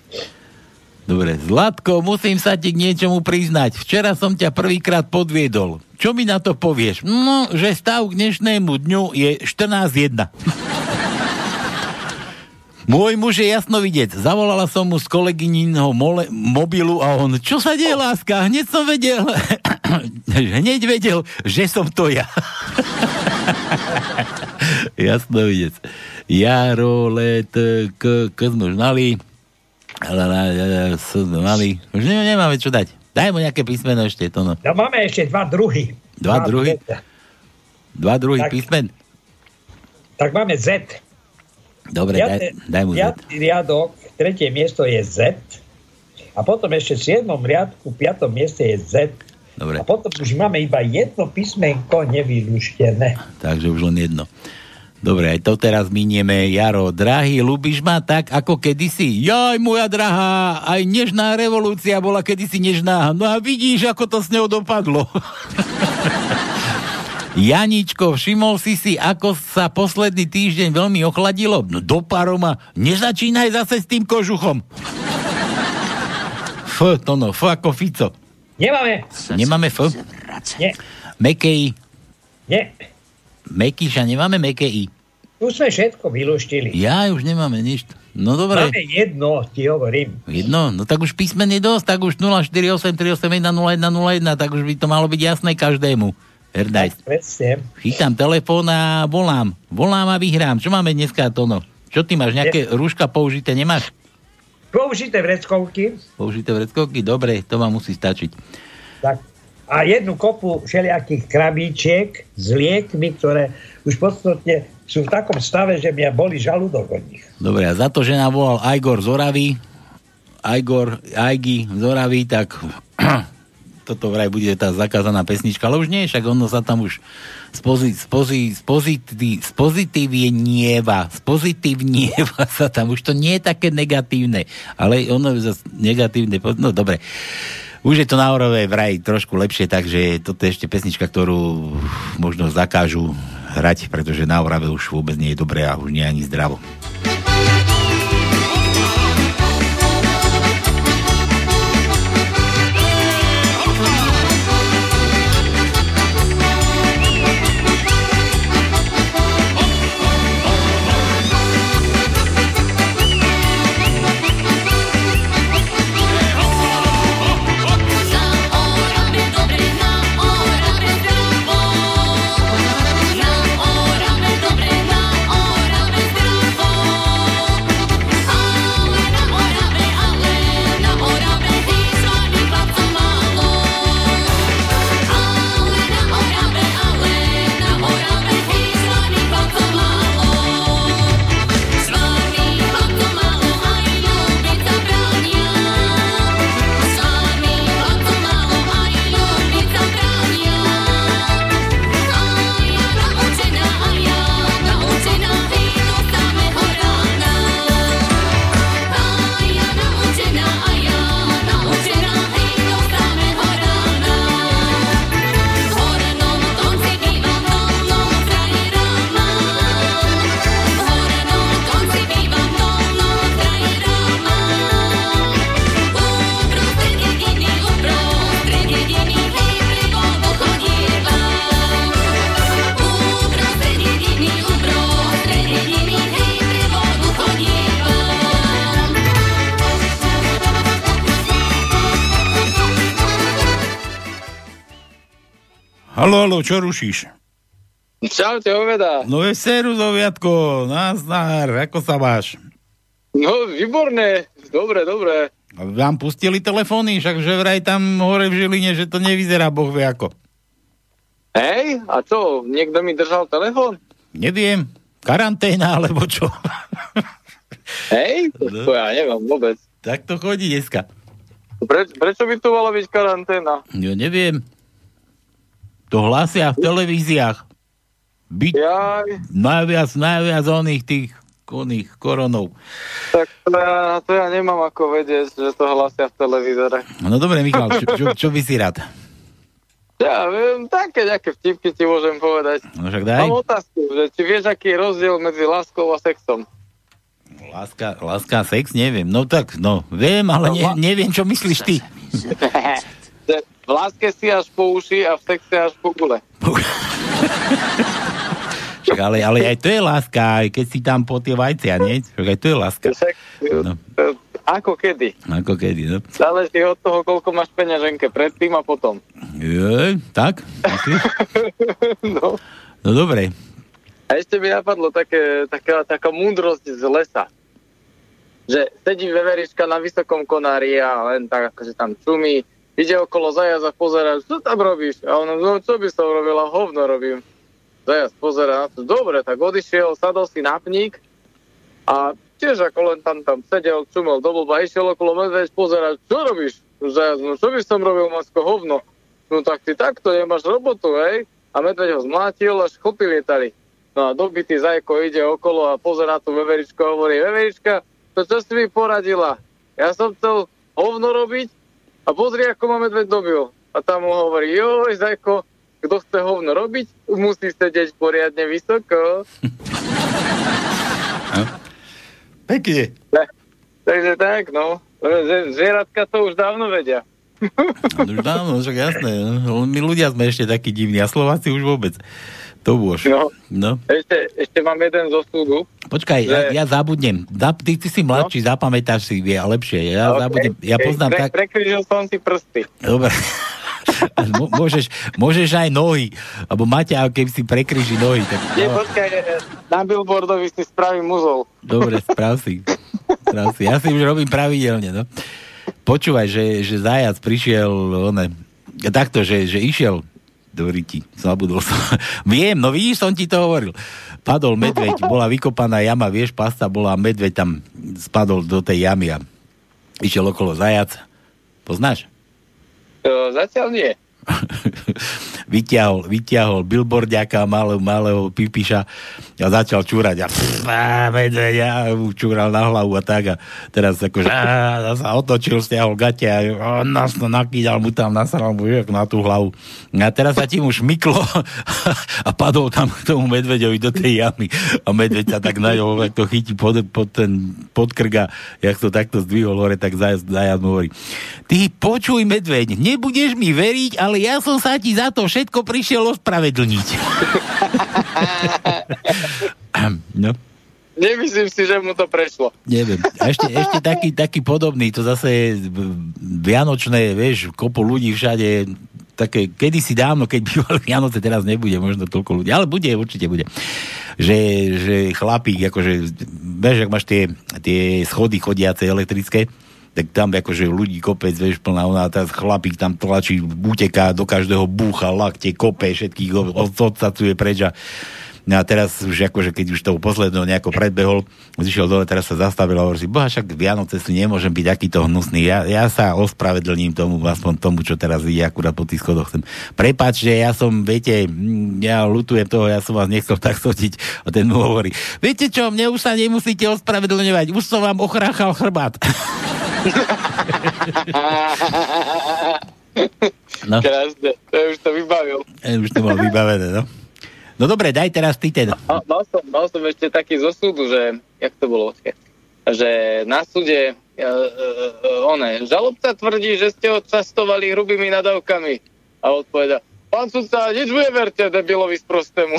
Dobre, Zlatko, musím sa ti k niečomu priznať. Včera som ťa prvýkrát podviedol. Čo mi na to povieš? No, že stav k dnešnému dňu je 14.1. Môj muž je jasno vidieť. Zavolala som mu z kolegyninho mole, mobilu a on, čo sa deje, láska? Hneď som vedel, hneď vedel, že som to ja. jasno vidieť. Jaro, let, k, k sme už mali. Mali. Už ne, nemáme čo dať. Daj mu nejaké písmeno ešte, to no. No máme ešte dva druhy. Dva druhy? Z. Dva druhý Tak. písmen? Tak máme Z. Dobre, daj, daj mu Z. Riadok, tretie miesto je Z. A potom ešte v 7. riadku, v 5. mieste je Z. Dobre. A potom už máme iba jedno písmenko nevylúštené. Takže už len jedno. Dobre, aj to teraz minieme. Jaro, drahý, ľubíš ma tak, ako kedysi? Jaj, moja drahá, aj nežná revolúcia bola kedysi nežná. No a vidíš, ako to s ňou dopadlo. Janičko, všimol si si, ako sa posledný týždeň veľmi ochladilo? No do paroma, nezačínaj zase s tým kožuchom. F, to no, F ako Fico. Nemáme. Nemáme F? Nie. Mekej. Nie. Mekíša, nemáme meké I. Tu sme všetko vylúštili. Ja už nemáme nič. No dobre. Máme jedno, ti hovorím. Jedno? No tak už písmen je dosť, tak už 0483810101, tak už by to malo byť jasné každému. Herdajs. Presne. Chytám telefón a volám. Volám a vyhrám. Čo máme dneska, Tono? Čo ty máš? Nejaké rúška použité nemáš? Použité vreckovky. Použité vreckovky? Dobre, to vám musí stačiť. Tak. A jednu kopu všelijakých krabíčiek s liekmi, ktoré už v podstate sú v takom stave, že mňa boli žalúdok od nich. Dobre, a za to, že nám volal Igor z Oravy, Igor, Aigi z tak toto vraj bude tá zakázaná pesnička, ale už nie, však ono sa tam už spozi, spozi, spozití, spozitívnieva, spozitívnieva sa tam, už to nie je také negatívne, ale ono je zase negatívne, no dobre. Už je to na Orove vraj trošku lepšie, takže toto je ešte pesnička, ktorú možno zakážu hrať, pretože na Orave už vôbec nie je dobré a už nie je ani zdravo. Halo, halo, čo rušíš? Čaute, oveda. No je serus, oviatko, nazdar, ako sa máš? No, výborné, dobre, dobre. Vám pustili telefóny, však že vraj tam hore v Žiline, že to nevyzerá boh vie ako. Hej, a čo, niekto mi držal telefón? Neviem, karanténa alebo čo? Hej, to, to ja neviem vôbec. Tak to chodí dneska. Pre, prečo by tu mala byť karanténa? Ja neviem. To hlasia v televíziách. Byť Jaj. najviac, najviac oných tých oných koronov. Tak to ja, to ja nemám ako vedieť, že to hlasia v televízore. No dobre, Michal, čo, čo, čo by si rád? Ja viem, také nejaké vtipky ti môžem povedať. No však daj. Mám otázku, že či vieš, aký je rozdiel medzi láskou a sexom? Láska, láska a sex, neviem. No tak, no, viem, ale ne, neviem, čo myslíš ty. V láske si až po uši a v sexe až po gule. Však ale, ale aj to je láska, aj keď si tam po tie vajcia, nie? Však aj to je láska. Však, No, Ako kedy? ako kedy, no. Záleží od toho, koľko máš peňaženke predtým a potom. Je, tak? Myslíš? No. No dobre. A ešte mi napadlo také, taká, taká múdrosť z lesa. Že sedí veverička na vysokom konári a len tak akože tam čumí, ide okolo zajac a pozera, čo tam robíš? A ona, no čo by som robila, hovno robím. Na to, dobre, tak odišiel, sadol si na pník a tiež ako len tam, tam sedel, čumel do blba, išiel okolo medveď, pozera, čo robíš? Zajac, no čo by som robil, masko, hovno? No tak ty takto nemáš robotu, hej? A medveď ho zmlátil, až chlpy lietali. No a dobitý zajko ide okolo a pozera tú veveričku a hovorí, veverička, to čo si mi poradila? Ja som chcel hovno robiť a pozri, ako ma medveď dobil. A tam mu hovorí, joj, zajko, kto chce hovno robiť, musí sedieť poriadne vysoko. Pekne. Tak, takže tak, no. Zvieratka to už dávno vedia. No už dávno, však jasné. no. My ľudia sme ešte takí divní a Slováci už vôbec. To bôž. No. No. Ešte, ešte mám jeden zo súdu. Počkaj, ja, ja zabudnem. Zap, ty, ty si mladší, no? zapamätáš si vie, lepšie. Ja Ok, zabudnem. Ja poznám pre, tak... Prekryžil som si prsty. Dobre. Mo- môžeš, môžeš aj nohy, alebo Maťa, keď si prekryží nohy. Tak, Nie, počkaj, e, na billboardovi si spravím muzol. Dobre, správ si. Správ si. Ja si už robím pravidelne, no. Počúvaj, že, že zajac prišiel, one, takto, že, že išiel do riti, zabudol som. Viem, no vidíš, som ti to hovoril. Padol medveď, bola vykopaná jama, vieš, pasta bola a medveď tam spadol do tej jamy a išiel okolo zajac. Poznáš? E, zatiaľ nie. vyťahol, vyťahol billboardiaka, malého, malého pipiša a začal čúrať a, pff, a medveď, a mu čúral na hlavu a tak a teraz akože a, a sa otočil, stiahol gate a on nás to nakýdal, mu tam nasral mu na tú hlavu. A teraz sa ti mu šmyklo a padol tam k tomu medveďovi do tej jamy a medveď sa tak na ňo, jak to chytí pod, pod ten podkrga, jak to takto zdvihol hore, tak mu hovorí. Ty počuj medveď, nebudeš mi veriť, ale ja som sa ti za to všetko prišiel ospravedlniť. no. Nemyslím si, že mu to prešlo. Neviem. A ešte, ešte taký, taký podobný, to zase je vianočné, vieš, kopu ľudí všade, také kedysi dávno, keď bývali Vianoce, teraz nebude možno toľko ľudí, ale bude, určite bude. Že, že chlapík, akože, vieš, ak máš tie, tie schody chodiace elektrické, tak tam akože ľudí kopec, vieš, plná ona, teraz chlapík tam tlačí, uteká, do každého búcha, lakte, kope, všetkých odstacuje preč a No a teraz už akože keď už toho posledného nejako predbehol, zišiel dole, teraz sa zastavil a hovorí si, boha, však Vianoce si nemôžem byť takýto hnusný. Ja, ja sa ospravedlním tomu, aspoň tomu, čo teraz ide akurát po tých schodoch. Chcem. Prepač, že ja som, viete, mm, ja lutujem toho, ja som vás nechcel tak sotiť. A ten mu hovorí, viete čo, mne už sa nemusíte ospravedlňovať, už som vám ochráchal chrbát. No. Krásne, to už to vybavil. E, už to bolo vybavené, no. No dobre, daj teraz ty ten. A, mal, som, mal som ešte taký zo súdu, že, jak to bolo, že na súde, uh, uh, one, žalobca tvrdí, že ste ho častovali hrubými nadávkami. A odpoveda, pán sudca, nič bude verte debilovi z prostému.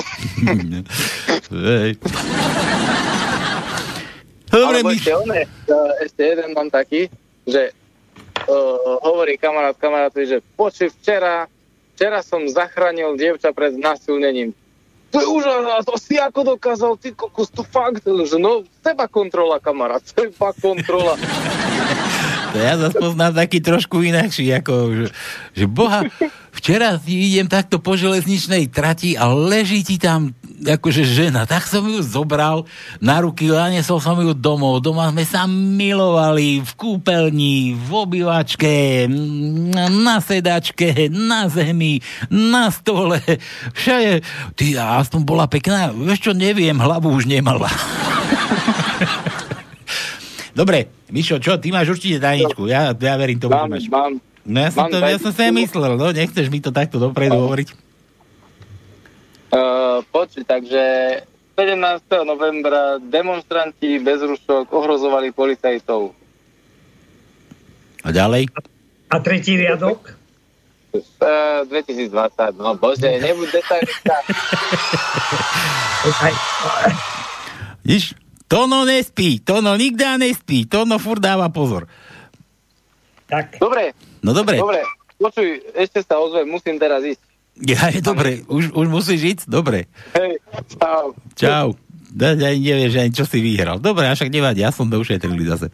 Dobre, Alebo ešte, one, uh, ešte jeden mám taký, že uh, hovorí kamarát kamarátovi, že počuj, včera, včera som zachránil dievča pred násilnením. To je úžasné, to si ako dokázal, ty kokos, to fakt, že no, seba kontrola, kamarát, seba kontrola. To ja zase poznám taký trošku inakší, ako, že, že boha, včera idem takto po železničnej trati a leží ti tam akože žena, tak som ju zobral na ruky, zanesol som ju domov, doma sme sa milovali v kúpeľni, v obývačke, na sedačke, na zemi, na stole, všade. Ty, a aspoň bola pekná, vieš čo, neviem, hlavu už nemala. Dobre, Mišo, čo, ty máš určite tajničku, ja, ja verím tomu, Mám, že máš. mám. No ja som, mám to, ja som si myslel, no nechceš mi to takto dopredu hovoriť. Uh, počuť, takže 17. novembra demonstranti bez rušok ohrozovali policajtov. A ďalej? A tretí riadok? Uh, 2020, no bože, nebuď detailista. Víš, Tono nespí, Tono nikdy nespí, Tono furt dáva pozor. Tak. Dobre. No dobre. Dobre, počuj, ešte sa ozvem, musím teraz ísť. Ja, je dobre, už, už musíš ísť? Dobre. Hej, čau. Čau. Ja, ja nevieš ani, čo si vyhral. Dobre, a však nevadí, ja som to ušetrili zase.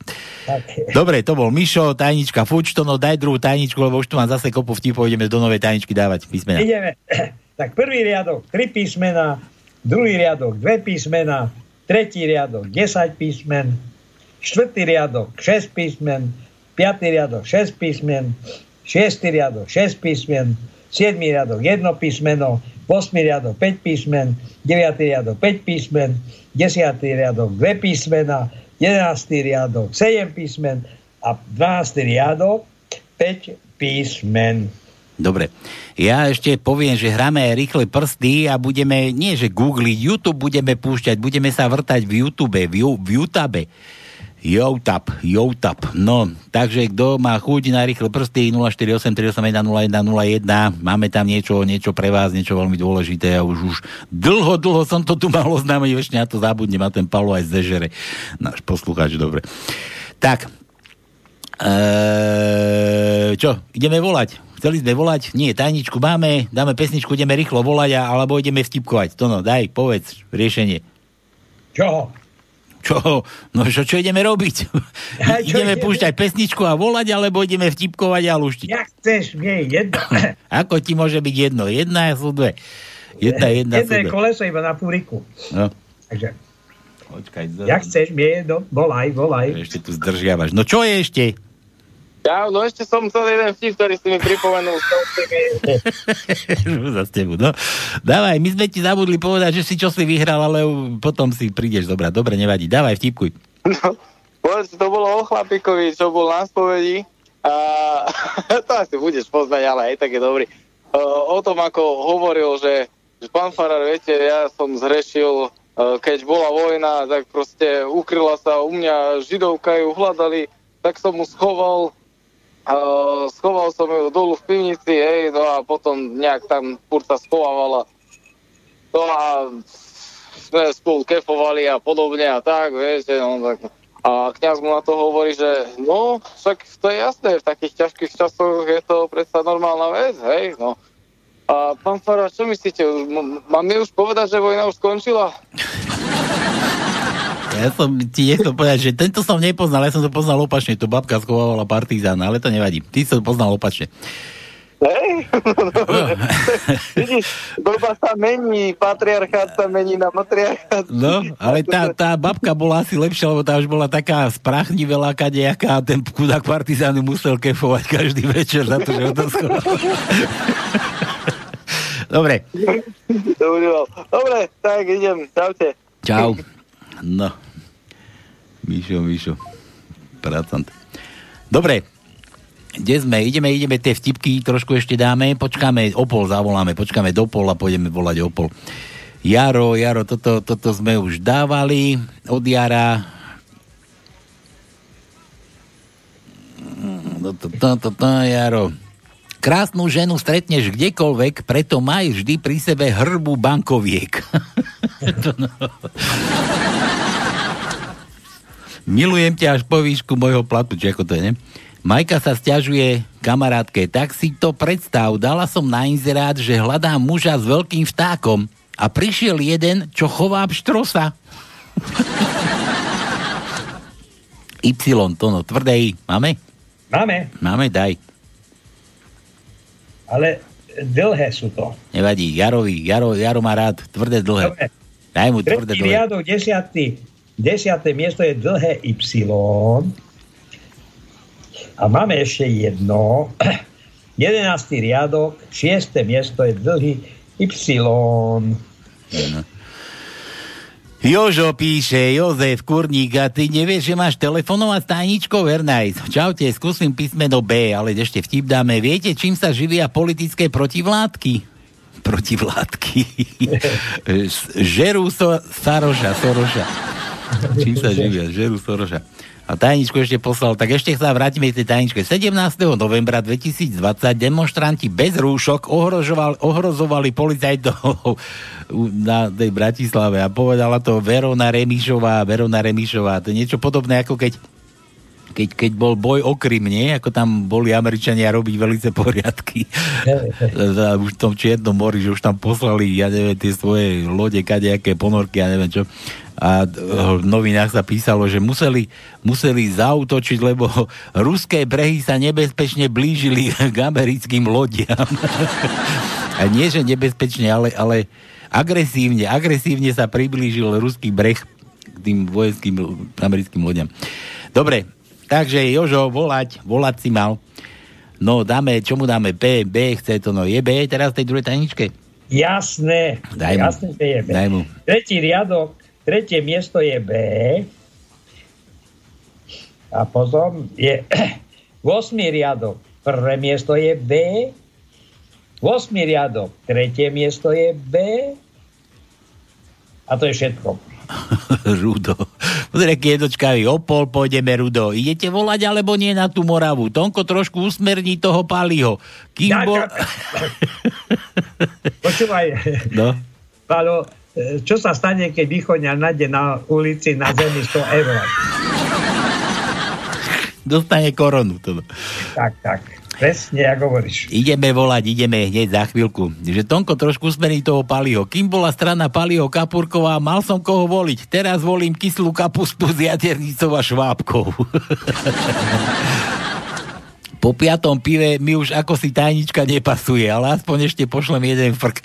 Dobre, to bol Mišo, tajnička Fučto, no daj druhú tajničku, lebo už tu mám zase kopu vtipov, ideme do novej tajničky dávať písmena. Ideme. Tak prvý riadok, tri písmena, druhý riadok, dve písmena, tretí riadok, 10 písmen, štvrtý riadok, 6 písmen, piatý riadok, 6 písmen, šiestý riadok, 6 písmen, siedmý riadok, jedno písmeno, 8 riadok, 5 písmen, 9 riadok, 5 písmen, 10 riadok, 2 písmena, 11 riadok, 7 písmen a 12 riadok, 5 písmen. Dobre. Ja ešte poviem, že hráme rýchle prsty a budeme, nie že googliť, YouTube budeme púšťať, budeme sa vrtať v YouTube, v, v YouTube. YouTube, YouTube. No, takže kto má chuť na rýchle prsty 048 381 0101, máme tam niečo, niečo pre vás, niečo veľmi dôležité a už, už dlho, dlho som to tu mal oznámiť, ešte na to zabudnem a ten Palo aj zežere. Náš poslucháč, dobre. Tak, Eee, čo, ideme volať? Chceli sme volať? Nie, tajničku máme, dáme pesničku, ideme rýchlo volať, alebo ideme vtipkovať. To no, daj, povedz riešenie. Čo? Čo? No čo, čo ideme robiť? Ja, čo ideme ideme? púšťať pesničku a volať, alebo ideme vtipkovať a luštiť? Jak chceš, mne je jedno. Ako ti môže byť jedno? Jedna sú dve. Jedna, jedna sú Jedno je koleso iba na púriku. No. Takže, Počkaj, jak chceš, mne je jedno. Volaj, volaj. Ešte tu zdržiavaš. No čo je ešte? Ja, no ešte som chcel jeden vtip, ktorý si mi pripomenul. Za tebu, no. Dávaj, my sme ti zabudli povedať, že si čo si vyhral, ale potom si prídeš dobrať. Dobre, nevadí. Dávaj, vtipkuj. Povedz, to bolo o chlapíkovi, čo bol na spovedi a to asi budeš poznať, ale aj tak je dobrý. O tom, ako hovoril, že, že pán Farar, viete, ja som zhrešil, uh, keď bola vojna, tak proste ukryla sa u mňa židovka, ju hľadali, tak som mu schoval schoval som ju dolu v pivnici, hej, no a potom nejak tam furt sa schovávala. No a sme spolu kefovali a podobne a tak, viete, no tak. A kniaz mu na to hovorí, že no, však to je jasné, v takých ťažkých časoch je to predsa normálna vec, hej, no. A pán Farár, čo myslíte, mám mi už povedať, že vojna už skončila? Ja som ti nechcel povedať, že tento som nepoznal, ja som to poznal opačne, to babka schovávala partizána, ale to nevadí. Ty som to poznal opačne. Hej? Vidíš, doba sa mení, patriarchát sa mení na matriarchát. No, ale tá, tá babka bola asi lepšia, lebo tá už bola taká sprachnivelá kadejaká a ten chudák partizánu musel kefovať každý večer za to, že ho to Dobre, Dobre, tak idem, čaute. čau. No, Mišo, Mišo, pracant. Dobre, kde sme? Ideme, ideme tie vtipky, trošku ešte dáme, počkáme, o pol zavoláme, počkáme do pol a pôjdeme volať o pol. Jaro, Jaro, toto, toto sme už dávali od Jara. Mm, To, to, to, to, to, Jaro. Krásnu ženu stretneš kdekoľvek, preto maj vždy pri sebe hrbu bankoviek. Milujem ťa až po výšku môjho platu, či ako to je, ne? Majka sa stiažuje kamarátke, tak si to predstav, dala som na inzerát, že hľadám muža s veľkým vtákom a prišiel jeden, čo chová pštrosa. y, to no, tvrdé I. Máme? Máme, Máme, daj. ale dlhé sú to. Nevadí, Jarovi, Jaro, Jaro má rád tvrdé dlhé. Dobre. Daj mu tvrdé dlhé. riadok, desiatý, desiaté miesto je dlhé Y. A máme ešte jedno. Jedenáctý riadok, šiesté miesto je dlhý Y. Jožo píše, Jozef Kurník, a ty nevieš, že máš telefonovať s tajničkou Vernajs. Čaute, skúsim písmeno B, ale ešte vtip dáme. Viete, čím sa živia politické protivládky? Protivládky. Žerú so, Saroša, Soroša. Čím sa živia? Žerú Soroša. A tajničku ešte poslal, tak ešte sa vrátime k tej tajničke. 17. novembra 2020 demonstranti bez rúšok ohrožovali, ohrozovali policajtov na tej Bratislave a povedala to Verona Remišová, Verona Remišová. To je niečo podobné, ako keď keď, keď bol boj o Krym, nie? Ako tam boli Američania robiť velice poriadky. Už v tom Čiernom mori, že už tam poslali, ja neviem, tie svoje lode, kadejaké ponorky, ja neviem čo. A eh, v novinách sa písalo, že museli, museli zautočiť, lebo ruské brehy sa nebezpečne blížili k americkým lodiam. A nie, že nebezpečne, ale, ale agresívne, agresívne sa priblížil ruský breh k tým vojenským americkým lodiam. Dobre, takže Jožo, volať, volať si mal. No, dáme, čo mu dáme? B, B, chce to, no je B teraz v tej druhej tajničke? Jasné. Daj mu. Jasné, že je B. Daj mu. Tretí riadok, tretie miesto je B. A potom je 8. riadok, prvé miesto je B. 8. riadok, tretie miesto je B. A to je všetko. Rudo. Pozri, aký je dočkavý. O pol pôjdeme, Rudo. Idete volať alebo nie na tú Moravu? Tonko trošku usmerní toho Paliho. Kým Ja, bol... Počúvaj, No. Palo, e, čo sa stane, keď východňa nájde na ulici na zemi 100 eur? Dostane koronu. To. Tak, tak. Presne, ako hovoríš. Ideme volať, ideme hneď za chvíľku. Že Tonko trošku usmení toho Paliho. Kým bola strana Paliho Kapurková, mal som koho voliť. Teraz volím kyslú kapustu s jaternicou a švábkou. po piatom pive mi už ako si tajnička nepasuje, ale aspoň ešte pošlem jeden frk.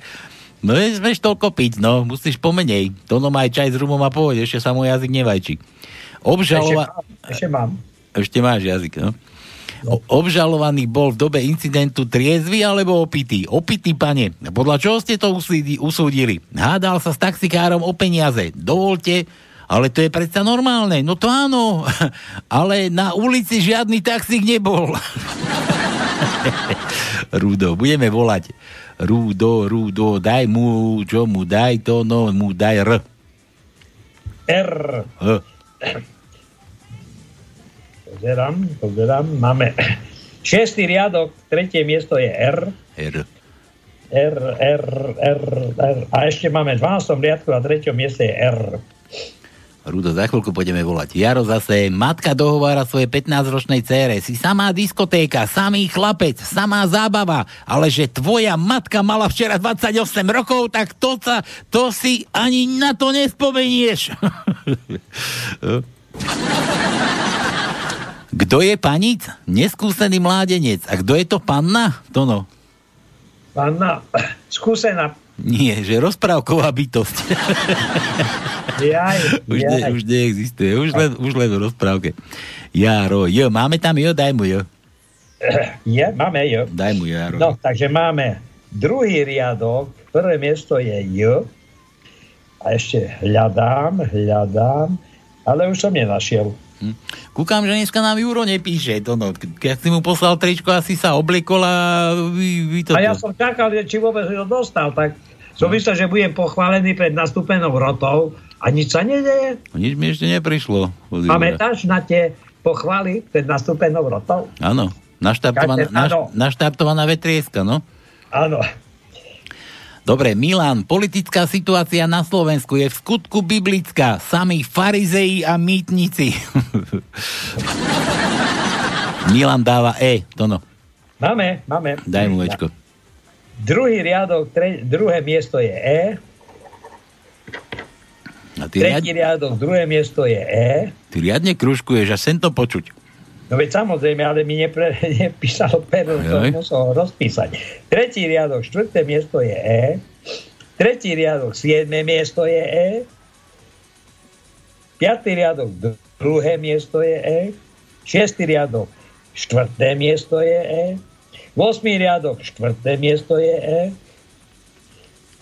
No je, smeš toľko piť, no, musíš pomenej. To no má aj čaj s rumom a pôjde, ešte sa môj jazyk nevajčí. Obžalova... Ešte mám. Ešte máš jazyk, no. Obžalovaný bol v dobe incidentu triezvy alebo opitý? Opitý, pane. Podľa čoho ste to usúdi- usúdili? Hádal sa s taxikárom o peniaze. Dovolte, ale to je predsa normálne. No to áno, ale na ulici žiadny taxík nebol. Rudo, budeme volať. Rudo, Rudo, daj mu, čo mu daj to, no mu daj R. R. H. Pozerám, pozerám. Máme šiestý riadok, tretie miesto je R. R. R, R, R, R. A ešte máme v 12. riadku a treťom mieste je R. Rudo, za chvíľku budeme volať. Jaro zase, matka dohovára svojej 15-ročnej cére. Si samá diskotéka, samý chlapec, samá zábava, ale že tvoja matka mala včera 28 rokov, tak to, sa, to si ani na to nespomenieš. Kto je panic? Neskúsený mládenec. A kto je to panna? To no. Panna, skúsená. Nie, že rozprávková bytosť. Jaj, už, ne, jaj. už neexistuje, už len, už len v rozprávke. Jaro, jo, máme tam jo, daj mu jo. Je, máme J. Daj mu Jaro. No, takže máme druhý riadok, prvé miesto je J. A ešte hľadám, hľadám, ale už som nenašiel. Hm. Kúkam, že dneska nám Juro nepíše. To no. Keď si mu poslal tričko, asi sa obliekol a vy, vy to... A ja som čakal, či vôbec ho dostal, tak som myslel, že budem pochválený pred nastúpenou rotou a nič sa nedeje. Nič mi ešte neprišlo. Pamätáš na tie pochvály pred nastúpenou rotou? Áno. Naštartovaná, naš, naštartovaná vetrieska, no. Áno. Dobre, Milan, politická situácia na Slovensku je v skutku biblická. Sami farizeji a mýtnici. Milan dáva E, to no. Máme, máme. Daj mu Ečko. Druhý riadok, tre, druhé miesto je E. A ty, riad, Tretí riadok, druhé miesto je E. ty riadne kružkuješ a sem to počuť. No veď samozrejme, ale mi nepre, nepísalo pero, to musel rozpísať. Tretí riadok, štvrté miesto je E. Tretí riadok, siedme miesto je E. Piatý riadok, dru- druhé miesto je E. Šiestý riadok, štvrté miesto je E. Osmý riadok, štvrté miesto je E.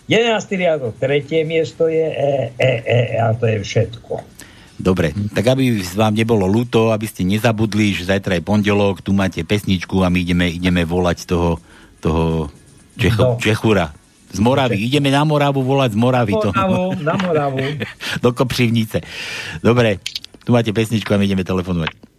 Jedenáctý riadok, tretie miesto je E, E, E, E a to je všetko. Dobre, tak aby vám nebolo ľúto, aby ste nezabudli, že zajtra je pondelok, tu máte pesničku a my ideme, ideme volať toho, toho Čecho, No. Čechura. Z Moravy. Ideme na Moravu volať z Moravy. To, Moravu, na Moravu. do Kopřivnice. Dobre, tu máte pesničku a my ideme telefonovať.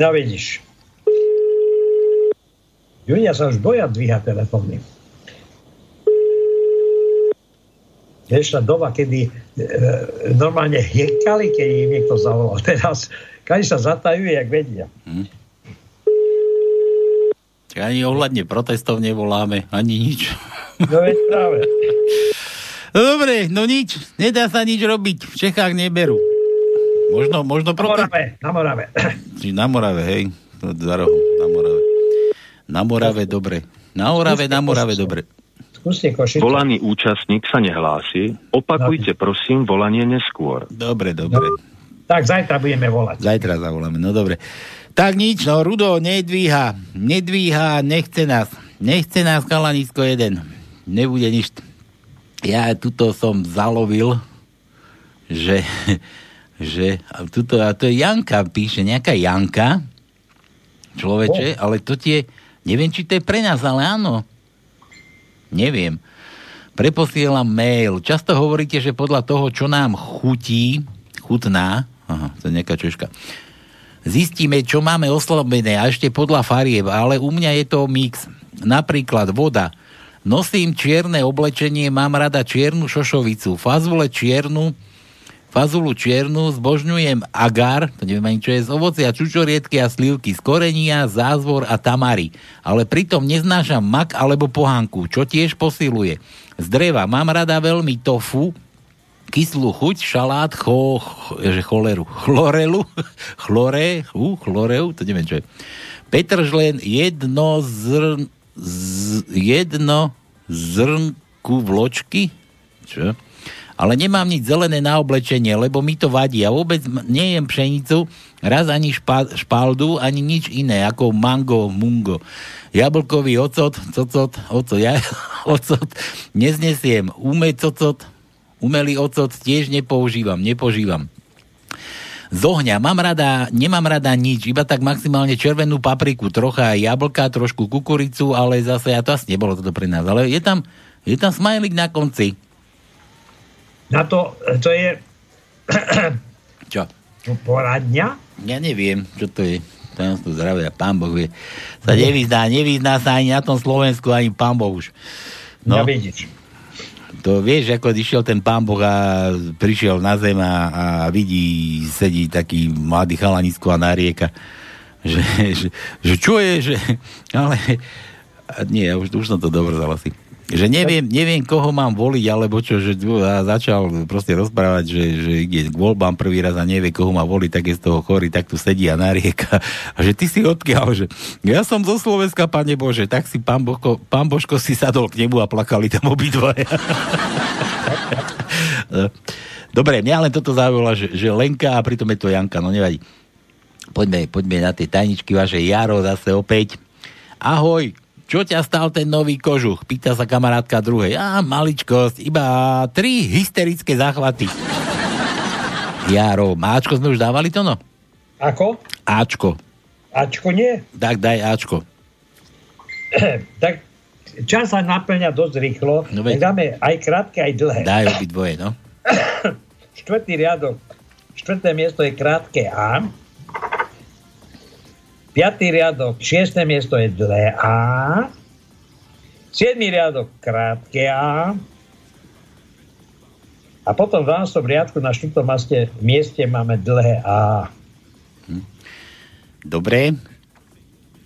No vidíš. Ľudia sa už boja dvíhať telefóny. Vieš, tá doba, kedy e, normálne hekali, keď im niekto zavolal. Teraz, keď sa zatajú, jak vedia. Tak ani ohľadne protestov nevoláme, ani nič. No veď práve. No dobre, no nič, nedá sa nič robiť, v Čechách neberú. Možno, možno Na. Morave, na Morave. Či na Morave, hej, za rohom, na Morave. Na Morave, dobre. Na Morave, na Morave, dobre. Volaný účastník sa nehlási. Opakujte prosím volanie neskôr. Dobre, dobre. Tak zajtra budeme volať. Zajtra zavoláme, no dobre. Tak nič, no Rudo nedvíha, nedvíha, nechce nás. Nechce nás kalanisko jeden. Nebude nič. Ja tuto som zalovil, že, že a tuto, a to je Janka, píše, nejaká Janka, človeče, ale to tie, neviem, či to je pre nás, ale áno. Neviem. Preposielam mail. Často hovoríte, že podľa toho, čo nám chutí, chutná, aha, to je nejaká češka, zistíme, čo máme oslabené a ešte podľa farieb, ale u mňa je to mix. Napríklad voda. Nosím čierne oblečenie, mám rada čiernu šošovicu, fazule čiernu, fazulu čiernu, zbožňujem agar, to neviem ani čo je, z ovocia, čučoriedky a slivky, z korenia, zázvor a tamary. Ale pritom neznášam mak alebo pohánku, čo tiež posiluje. Z dreva mám rada veľmi tofu, kyslú chuť, šalát, cho, ch, že choleru, chlorelu, chlore, hu, chloreu, to neviem čo je. Petržlen jedno zrn, z, jedno zrnku vločky, čo? Ale nemám nič zelené na oblečenie, lebo mi to vadí. Ja vôbec nejem pšenicu, raz ani špa, špaldu, ani nič iné, ako mango, mungo. Jablkový ocot, cocot, ocot, ja, ocot, neznesiem. Ume cocot, umelý ocot tiež nepoužívam, nepožívam. Z ohňa mám rada, nemám rada nič, iba tak maximálne červenú papriku, trocha jablka, trošku kukuricu, ale zase, a to asi nebolo toto pre nás, ale je tam, je tam smajlik na konci. Na to, to je Čo? poradňa? Ja neviem, čo to je. Tajomstvo zdravia, pán Boh vie. Sa nevyzná, nevyzná sa ani na tom Slovensku, ani pán Boh už. No. Ja vidíš. To vieš, ako išiel ten pán Boh a prišiel na zem a, a vidí, sedí taký mladý chalanisko a narieka, že, že, že čo je, že... Ale nie, už, už som to dobrzal asi. Že neviem, neviem, koho mám voliť, alebo čo, že a začal proste rozprávať, že, že ide k voľbám prvý raz a nevie, koho má voliť, tak je z toho chorý, tak tu sedí a narieka. A že ty si odkiaľ, že ja som zo Slovenska, pane Bože, tak si pán, Božko, pán Božko si sadol k nemu a plakali tam obidvaja. Dobre, mňa len toto zaujalo, že, že Lenka a pritom je to Janka, no nevadí. Poďme, poďme na tie tajničky vaše Jaro zase opäť. Ahoj, čo ťa stal ten nový kožuch? Pýta sa kamarátka druhej. A maličkosť, iba tri hysterické záchvaty. Jaro, Ačko sme už dávali to no? Ako? Ačko. Ačko nie? Tak daj Ačko. tak čas sa naplňa dosť rýchlo. No veď. dáme aj krátke, aj dlhé. Daj obidvoje, no. Štvrtý riadok. Štvrté miesto je krátke A. Piatý riadok, šiesté miesto je dlhé A. Siedmý riadok, krátke A. A potom v 12. riadku na štvrtom maste, mieste máme dlhé A. Dobre.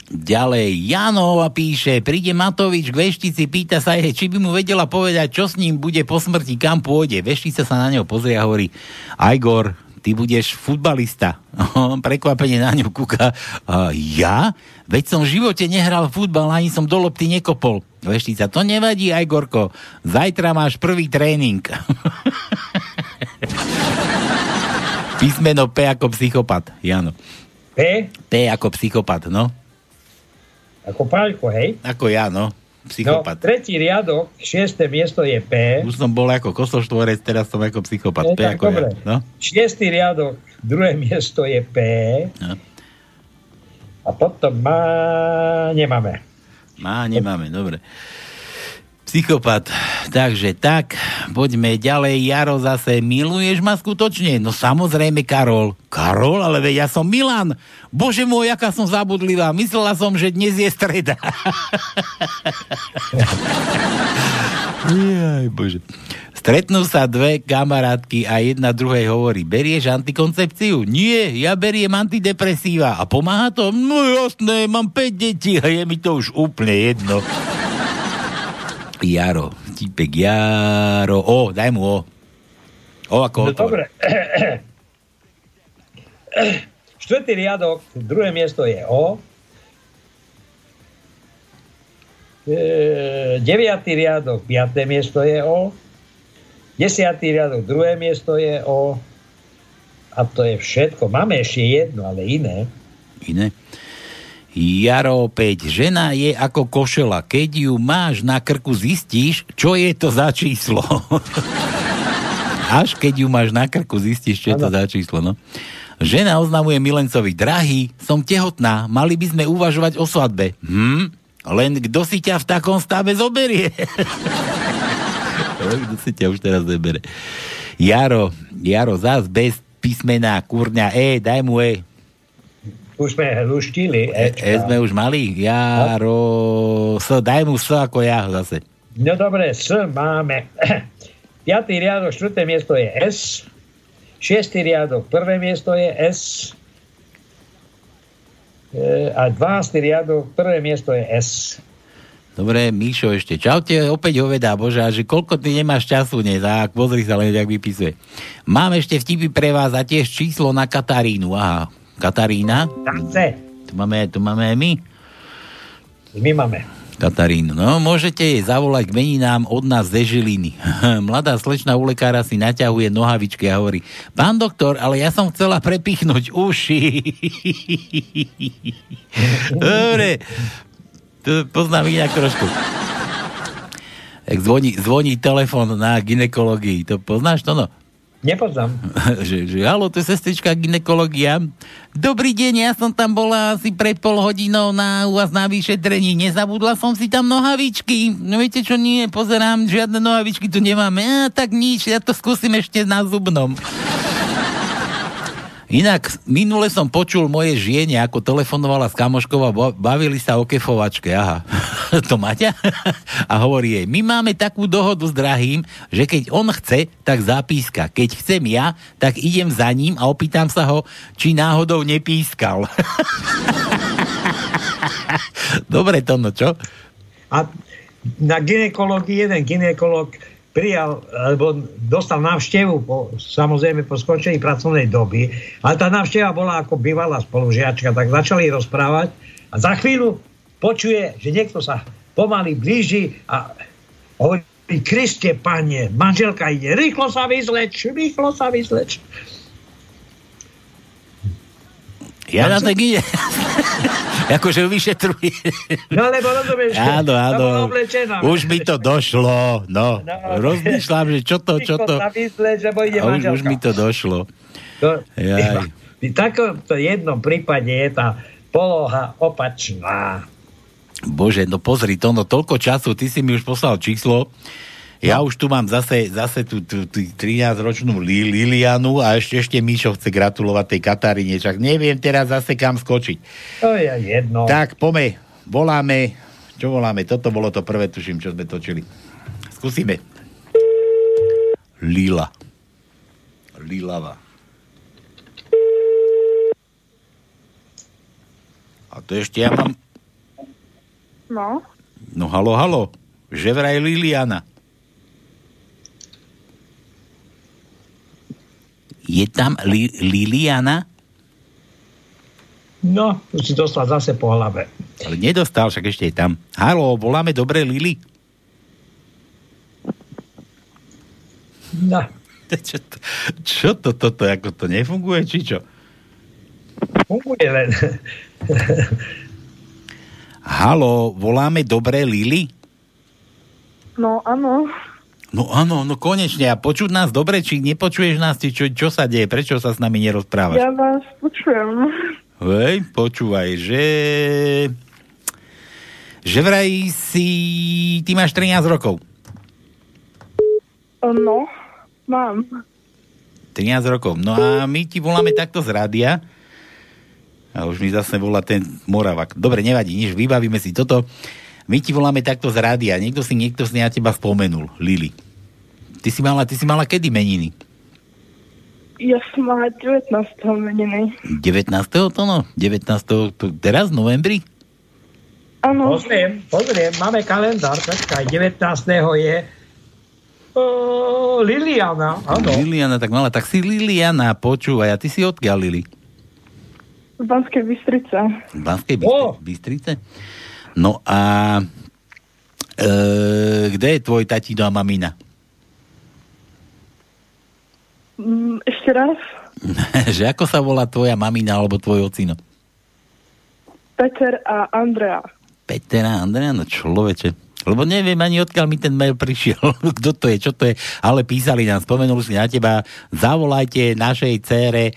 Ďalej, Janova píše, príde Matovič k veštici, pýta sa jej, či by mu vedela povedať, čo s ním bude po smrti, kam pôjde. Veštica sa na neho pozrie a hovorí, Ajgor, ty budeš futbalista. On prekvapene na ňu kúka, a ja? Veď som v živote nehral futbal, ani som do lopty nekopol. Veštica, to nevadí, Ajgorko, zajtra máš prvý tréning. Písmeno P ako psychopat, Jano. P? P ako psychopat, no. Ako Paľko, hej? Ako ja, no. No, Psychopat. tretí riadok, šiesté miesto je P. Už som bol ako kosoštvorec, teraz som ako psychopat. No, P tak ako dobre. ja. No? Šiestý riadok, druhé miesto je P. No. A potom má... nemáme. Má, nemáme, dobre. Psychopat. Takže tak, poďme ďalej. Jaro zase, miluješ ma skutočne? No samozrejme, Karol. Karol, ale veď ja som Milan. Bože môj, aká som zabudlivá. Myslela som, že dnes je streda. Jaj, bože. Stretnú sa dve kamarátky a jedna druhej hovorí, berieš antikoncepciu? Nie, ja beriem antidepresíva. A pomáha to? No jasné, mám 5 detí a je mi to už úplne jedno. Jaro, típek Jaro. O, daj mu O. O ako No otvor. dobre. Štvrtý riadok, druhé miesto je O. E, deviatý riadok, piaté miesto je O. Desiatý riadok, druhé miesto je O. A to je všetko. Máme ešte jedno, ale iné. Iné. Jaro opäť, žena je ako košela. Keď ju máš na krku, zistíš, čo je to za číslo. Až keď ju máš na krku, zistíš, čo je to za číslo. No. Žena oznamuje milencovi, drahý, som tehotná, mali by sme uvažovať o svadbe. Hm? Len kto si ťa v takom stave zoberie? kto si ťa už teraz zebere? Jaro, Jaro, zás bez písmena, kurňa, E, daj mu E. Už sme luštili. E, e sme už mali. Jaro, S, daj mu S ako ja zase. No dobre, S máme. Piatý riadok, štvrté miesto je S. Šiestý riadok, prvé miesto je S. E, a 12. riadok, prvé miesto je S. Dobre, Míšo ešte. Čaute, opäť hovedá Boža, že koľko ty nemáš času dnes, a pozri sa len, jak vypisuje. Mám ešte vtipy pre vás a tiež číslo na Katarínu. Aha, Katarína? Chce. Tu máme, tu máme aj my. My máme. Katarínu. No, môžete jej zavolať k meninám od nás ze Žiliny. Mladá slečna u lekára si naťahuje nohavičky a hovorí, pán doktor, ale ja som chcela prepichnúť uši. Dobre, to poznám inak trošku. Jak zvoní, zvoní telefon na ginekológii, to poznáš to no? Nepoznám. že, že halo, to je sestrička ginekológia. Dobrý deň, ja som tam bola asi pred pol hodinou na, u vás na vyšetrení. Nezabudla som si tam nohavičky. No viete čo, nie, pozerám, žiadne nohavičky tu nemáme. A tak nič, ja to skúsim ešte na zubnom. Inak, minule som počul moje žiene, ako telefonovala s kamoškou a ba- bavili sa o kefovačke. Aha, to Maťa? A hovorí jej, my máme takú dohodu s drahým, že keď on chce, tak zapíska. Keď chcem ja, tak idem za ním a opýtam sa ho, či náhodou nepískal. Dobre to, no čo? A na ginekológii jeden ginekolog prijal, alebo dostal návštevu po, samozrejme po skončení pracovnej doby, ale tá návšteva bola ako bývalá spolužiačka, tak začali rozprávať a za chvíľu počuje, že niekto sa pomaly blíži a hovorí, Kriste, pane, manželka ide, rýchlo sa vyzleč, rýchlo sa vyzleč. Ja na tak ide. akože vyšetruje. No lebo rozumieš, Áno, áno. Už mi to došlo. No, No. rozmýšľam, že čo to, čo to. lebo ide A už, už mi to došlo. To, Jaj. v takomto jednom prípade je tá poloha opačná. Bože, no pozri to, no toľko času, ty si mi už poslal číslo, ja už tu mám zase, zase tú, tú, tú 13-ročnú Li, Lilianu a ešte, ešte Míšo chce gratulovať tej Kataríne, čak neviem teraz zase kam skočiť. To je jedno. Tak, pome, voláme, čo voláme, toto bolo to prvé, tuším, čo sme točili. Skúsime. Lila. Lilava. A to ešte ja mám... No, No halo, halo. Že vraj Liliana. Je tam li- Liliana? No, už si dostal zase po hlave. Ale nedostal, však ešte je tam. Halo, voláme dobre Lili? No, Čo to, čo to, toto, ako to nefunguje, či čo? funguje len. Halo, voláme dobre Lili? no áno. No áno, no konečne. A počuť nás dobre, či nepočuješ nás, či čo, čo sa deje? Prečo sa s nami nerozprávaš? Ja vás počujem. Hej, počúvaj, že... že vraj si... Ty máš 13 rokov. No, mám. 13 rokov. No a my ti voláme takto z rádia. A už mi zase volá ten Moravak. Dobre, nevadí, nič, vybavíme si toto. My ti voláme takto z rádia. Niekto si, niekto si na teba spomenul. Lili. Ty si mala, ty si mala kedy meniny? Ja som mala 19. meniny. 19. to no? 19. To teraz, v novembri? Áno. Pozriem, pozriem, máme kalendár, počkaj, 19. je uh, Liliana, áno. Liliana, tak mala, tak si Liliana, počúvaj, a ty si odkiaľ, Lili? Z Banskej Bystrice. Z Banskej Bystri- Bystrice? No a e, kde je tvoj tatino a mamina? Mm, ešte raz. že ako sa volá tvoja mamina alebo tvoj ocino? Peter a Andrea. Peter a Andrea, no človeče. Lebo neviem ani odkiaľ mi ten mail prišiel. Kto to je, čo to je. Ale písali nám, spomenuli si na teba. Zavolajte našej cére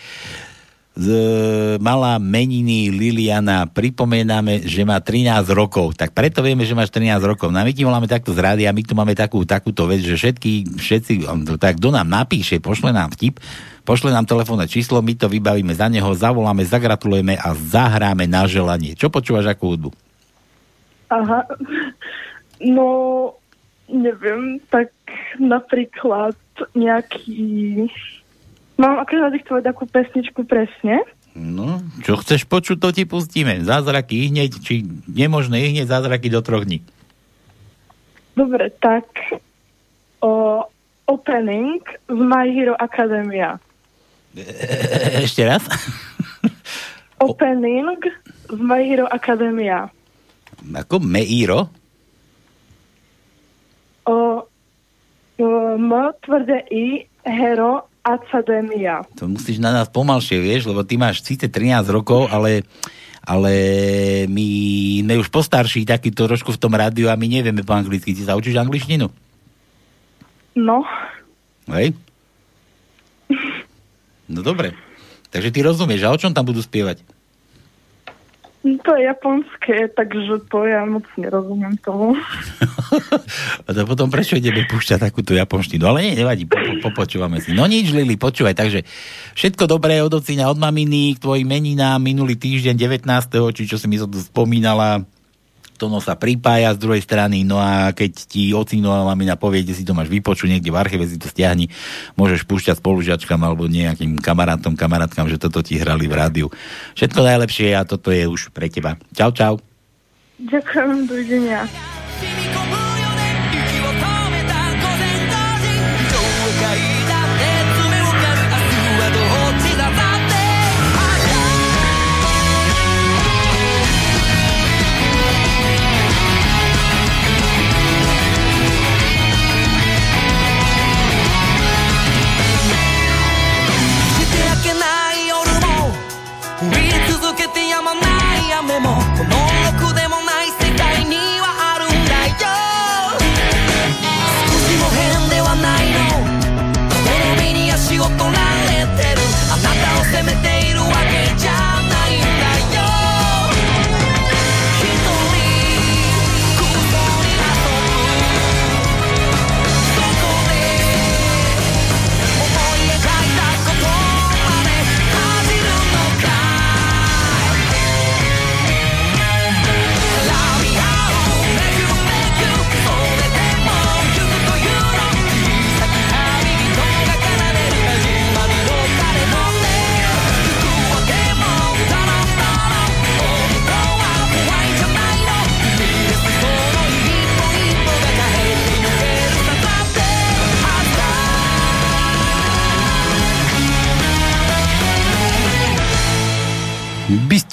malá meniny Liliana. Pripomíname, že má 13 rokov. Tak preto vieme, že máš 13 rokov. No a my ti voláme takto z rádia. My tu máme takú, takúto vec, že všetky, všetci, tak kto nám napíše, pošle nám vtip, pošle nám telefónne číslo, my to vybavíme za neho, zavoláme, zagratulujeme a zahráme na želanie. Čo počúvaš akú hudbu? Aha. No, neviem, tak napríklad nejaký... Mám akože nadiktovať takú pesničku presne. No, čo chceš počuť, to ti pustíme. Zázraky hneď, či nemožné hneď zázraky do troch dní. Dobre, tak o, opening z My Hero Academia. E, ešte raz? Opening z My Hero Academia. Ako Meiro? O, o M tvrdé I Hero Academia. To musíš na nás pomalšie, vieš, lebo ty máš síce 13 rokov, ale, ale my sme už postarší taký trošku v tom rádiu a my nevieme po anglicky. Ty sa učíš angličtinu? No, Hej? No dobre. Takže ty rozumieš, a o čom tam budú spievať? To je japonské, takže to ja moc nerozumiem tomu. A to potom prečo ideme púšťať takúto japonštinu? Ale nie, nevadí, po, po, popočúvame si. No nič, Lili, počúvaj, takže všetko dobré od ocina, od maminy, k tvojim meninám minulý týždeň 19. či čo si mi spomínala, Tono sa pripája z druhej strany, no a keď ti ocino a mamina povie, kde si to máš vypočuť, niekde v archíve si to stiahni, môžeš púšťať spolužiačkam alebo nejakým kamarátom, kamarátkam, že toto ti hrali v rádiu. Všetko najlepšie a toto je už pre teba. Čau, čau. Ďakujem, dovidenia.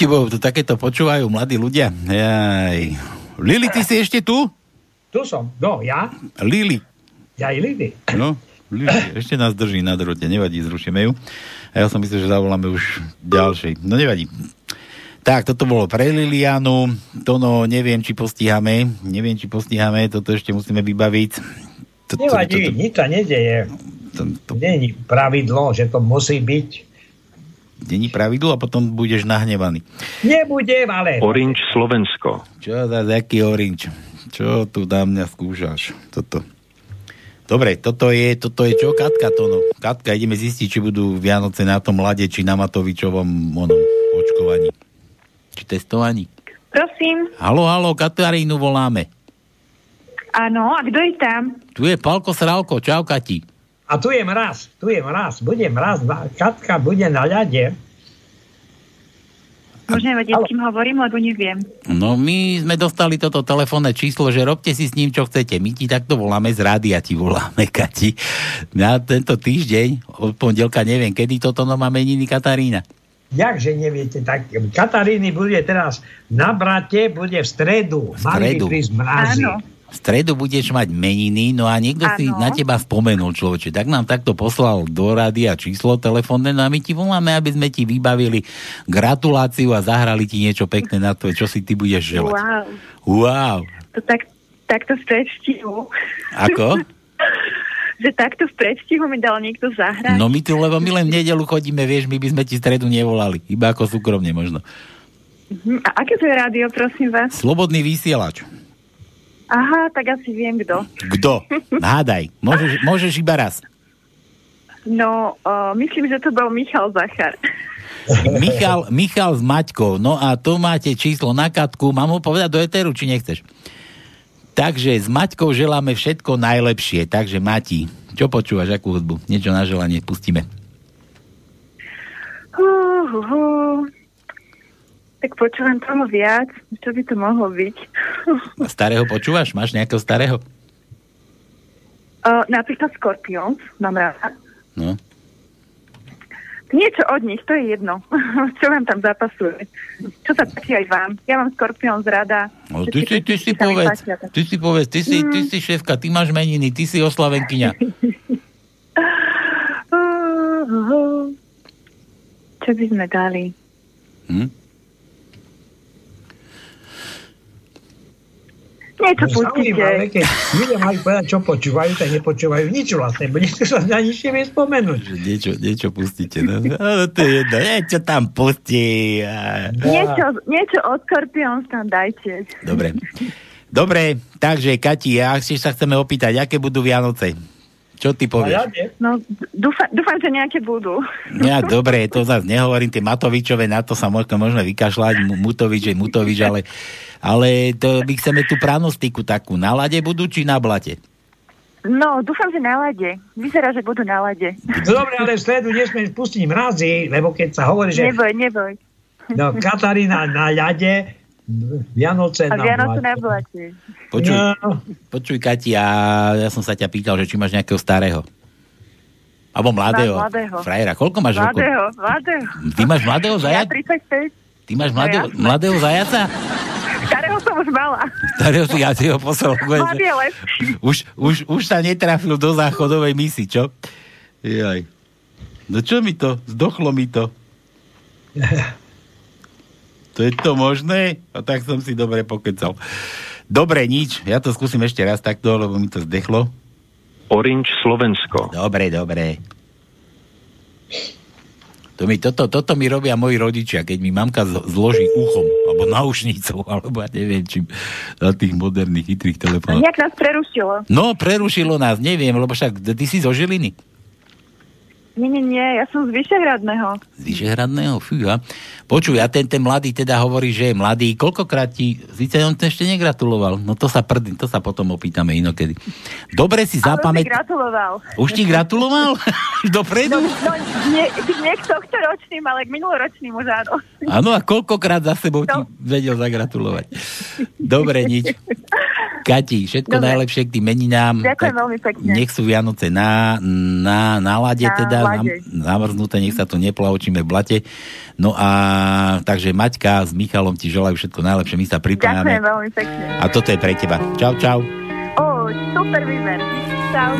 Bystivou, to takéto počúvajú mladí ľudia. Jaj. Lili, ty si ešte tu? Tu som. No, ja? Lili. Ja i Lili. No, Lili, ešte nás drží na drote, nevadí, zrušíme ju. A ja som myslel, že zavoláme už ďalšej. No nevadí. Tak, toto bolo pre Lilianu. To no, neviem, či postihame. Neviem, či postihame. Toto ešte musíme vybaviť. To- to- Nevadí, to- nič sa nedeje. Není pravidlo, že to musí byť. Není pravidlo a potom budeš nahnevaný. Nebudem, ale... Orange Slovensko. Čo za taký orange? Čo tu na mňa skúšaš? Toto. Dobre, toto je, toto je čo? Katka to no. Katka, ideme zistiť, či budú Vianoce na tom mlade, či na Matovičovom onom očkovaní. Či testovaní. Prosím. Halo, halo, Katarínu voláme. Áno, a kto je tam? Tu je Palko Sralko, čau Kati. A tu je mraz, tu je mraz, bude mraz, Katka bude na ľade. Môžem vedieť, s kým hovorím, lebo neviem. No my sme dostali toto telefónne číslo, že robte si s ním, čo chcete. My ti takto voláme z rádia, ti voláme, Kati. Na tento týždeň, od pondelka neviem, kedy toto no má meniny Katarína. Jakže neviete, tak Kataríny bude teraz na brate, bude v stredu. V Mali by stredu. prísť mrazy. V stredu budeš mať meniny, no a niekto si Áno. na teba spomenul, človeče. Tak nám takto poslal do rádia číslo telefónne, no a my ti voláme, aby sme ti vybavili gratuláciu a zahrali ti niečo pekné na to, čo si ty budeš želať. Wow. Wow. To tak, takto v predstihu. Ako? že takto v predstihu mi dal niekto zahrať. No my tu, lebo my len v nedelu chodíme, vieš, my by sme ti stredu nevolali. Iba ako súkromne možno. Mhm. A aké to je rádio, prosím vás? Slobodný vysielač. Aha, tak asi viem kto. Kto? Hádaj. Môžeš, môžeš iba raz. No, uh, myslím, že to bol Michal Zachar. Michal, Michal s Maťkou. No a tu máte číslo na katku. Mám ho povedať do eteru, či nechceš? Takže s Maťkou želáme všetko najlepšie. Takže Mati, čo počúvaš, akú hudbu? Niečo na želanie pustíme. Uh, uh, uh. Tak počúvam toho viac. Čo by to mohlo byť? Starého počúvaš? Máš nejakého starého? uh, napríklad Scorpions, mám ráda. No. Niečo od nich, to je jedno. Čo vám tam zapasuje? Čo sa páči aj vám? Ja mám Scorpions rada. No, ty, si, Všetky ty si povedz, ty si povedz, ty si, ty si šéfka, ty máš meniny, ty si oslavenkyňa. Čo by sme dali? Hm? Niečo pustíte. keď ľudia mali povedať, čo počúvajú, tak nepočúvajú nič vlastne, bo nikto sa na nič nevie spomenúť. Niečo, niečo pustíte. No, no to je jedno, niečo tam pustí. A... Niečo, niečo od Scorpions tam dajte. Dobre. Dobre, takže Kati, ja ešte sa chceme opýtať, aké budú Vianoce? Čo ty povieš? No, dúfam, dúfam, že nejaké budú. Ja, dobre, to zase nehovorím, tie Matovičové, na to sa možno, možno vykašľať, Mu- Mutovič je Mutovič, ale, ale to my chceme tú pranostiku takú. Na lade budú, či na blate? No, dúfam, že na lade. Vyzerá, že budú na lade. Dobre, ale v stredu nesmieš pustiť mrazy, lebo keď sa hovorí, že Neboj, neboj. no, Katarína na ľade, Vianoce A na Vianoce blate. na blate. Počuj, No. počuj Kati, a ja som sa ťa pýtal, že či máš nejakého starého. Alebo mladého. Mám mladého. Frajera, koľko máš rokov? Mladého, mladého. Ty máš mladého Ja zajaca? 35. Ty máš No mladého, mladého zajaca? Starého som už mala. Starého si ja si ho poslal. Mladý je lepší. Už, už, už sa netrafil do záchodovej misy, čo? Jaj. No čo mi to? Zdochlo mi to. To je to možné? A tak som si dobre pokecal. Dobre, nič. Ja to skúsim ešte raz takto, lebo mi to zdechlo. Orange Slovensko. Dobre, dobre. To mi, toto, toto mi robia moji rodičia, keď mi mamka zloží uchom, alebo naušnicou, alebo ja neviem čím, na tých moderných chytrých A telefónoch. nejak nás prerušilo. No, prerušilo nás, neviem, lebo však ty si zo Žiliny. Nie, nie, nie, ja som z Vyšehradného. Z Vyšehradného, fúha. Počuj, a ten, ten mladý teda hovorí, že je mladý. Koľkokrát ti, síce on ešte negratuloval, no to sa prdím, to sa potom opýtame inokedy. Dobre si zapamäť... gratuloval. Už ti gratuloval? Dopredu? No, no nie, nie k tohto ročným, ale k minuloročným už áno. Áno, a koľkokrát za sebou ti vedel zagratulovať. Dobre, nič. Kati, všetko Dobre. najlepšie k tým meninám. Ďakujem veľmi pekne. Nech sú Vianoce na, na, na lade, teda zamrznuté, nech sa tu neplavočíme v blate. No a takže Maťka s Michalom ti želajú všetko najlepšie, my sa Ďakujem pripájame. veľmi pekne. A toto je pre teba. Čau, čau. Ó, super výber. Čau.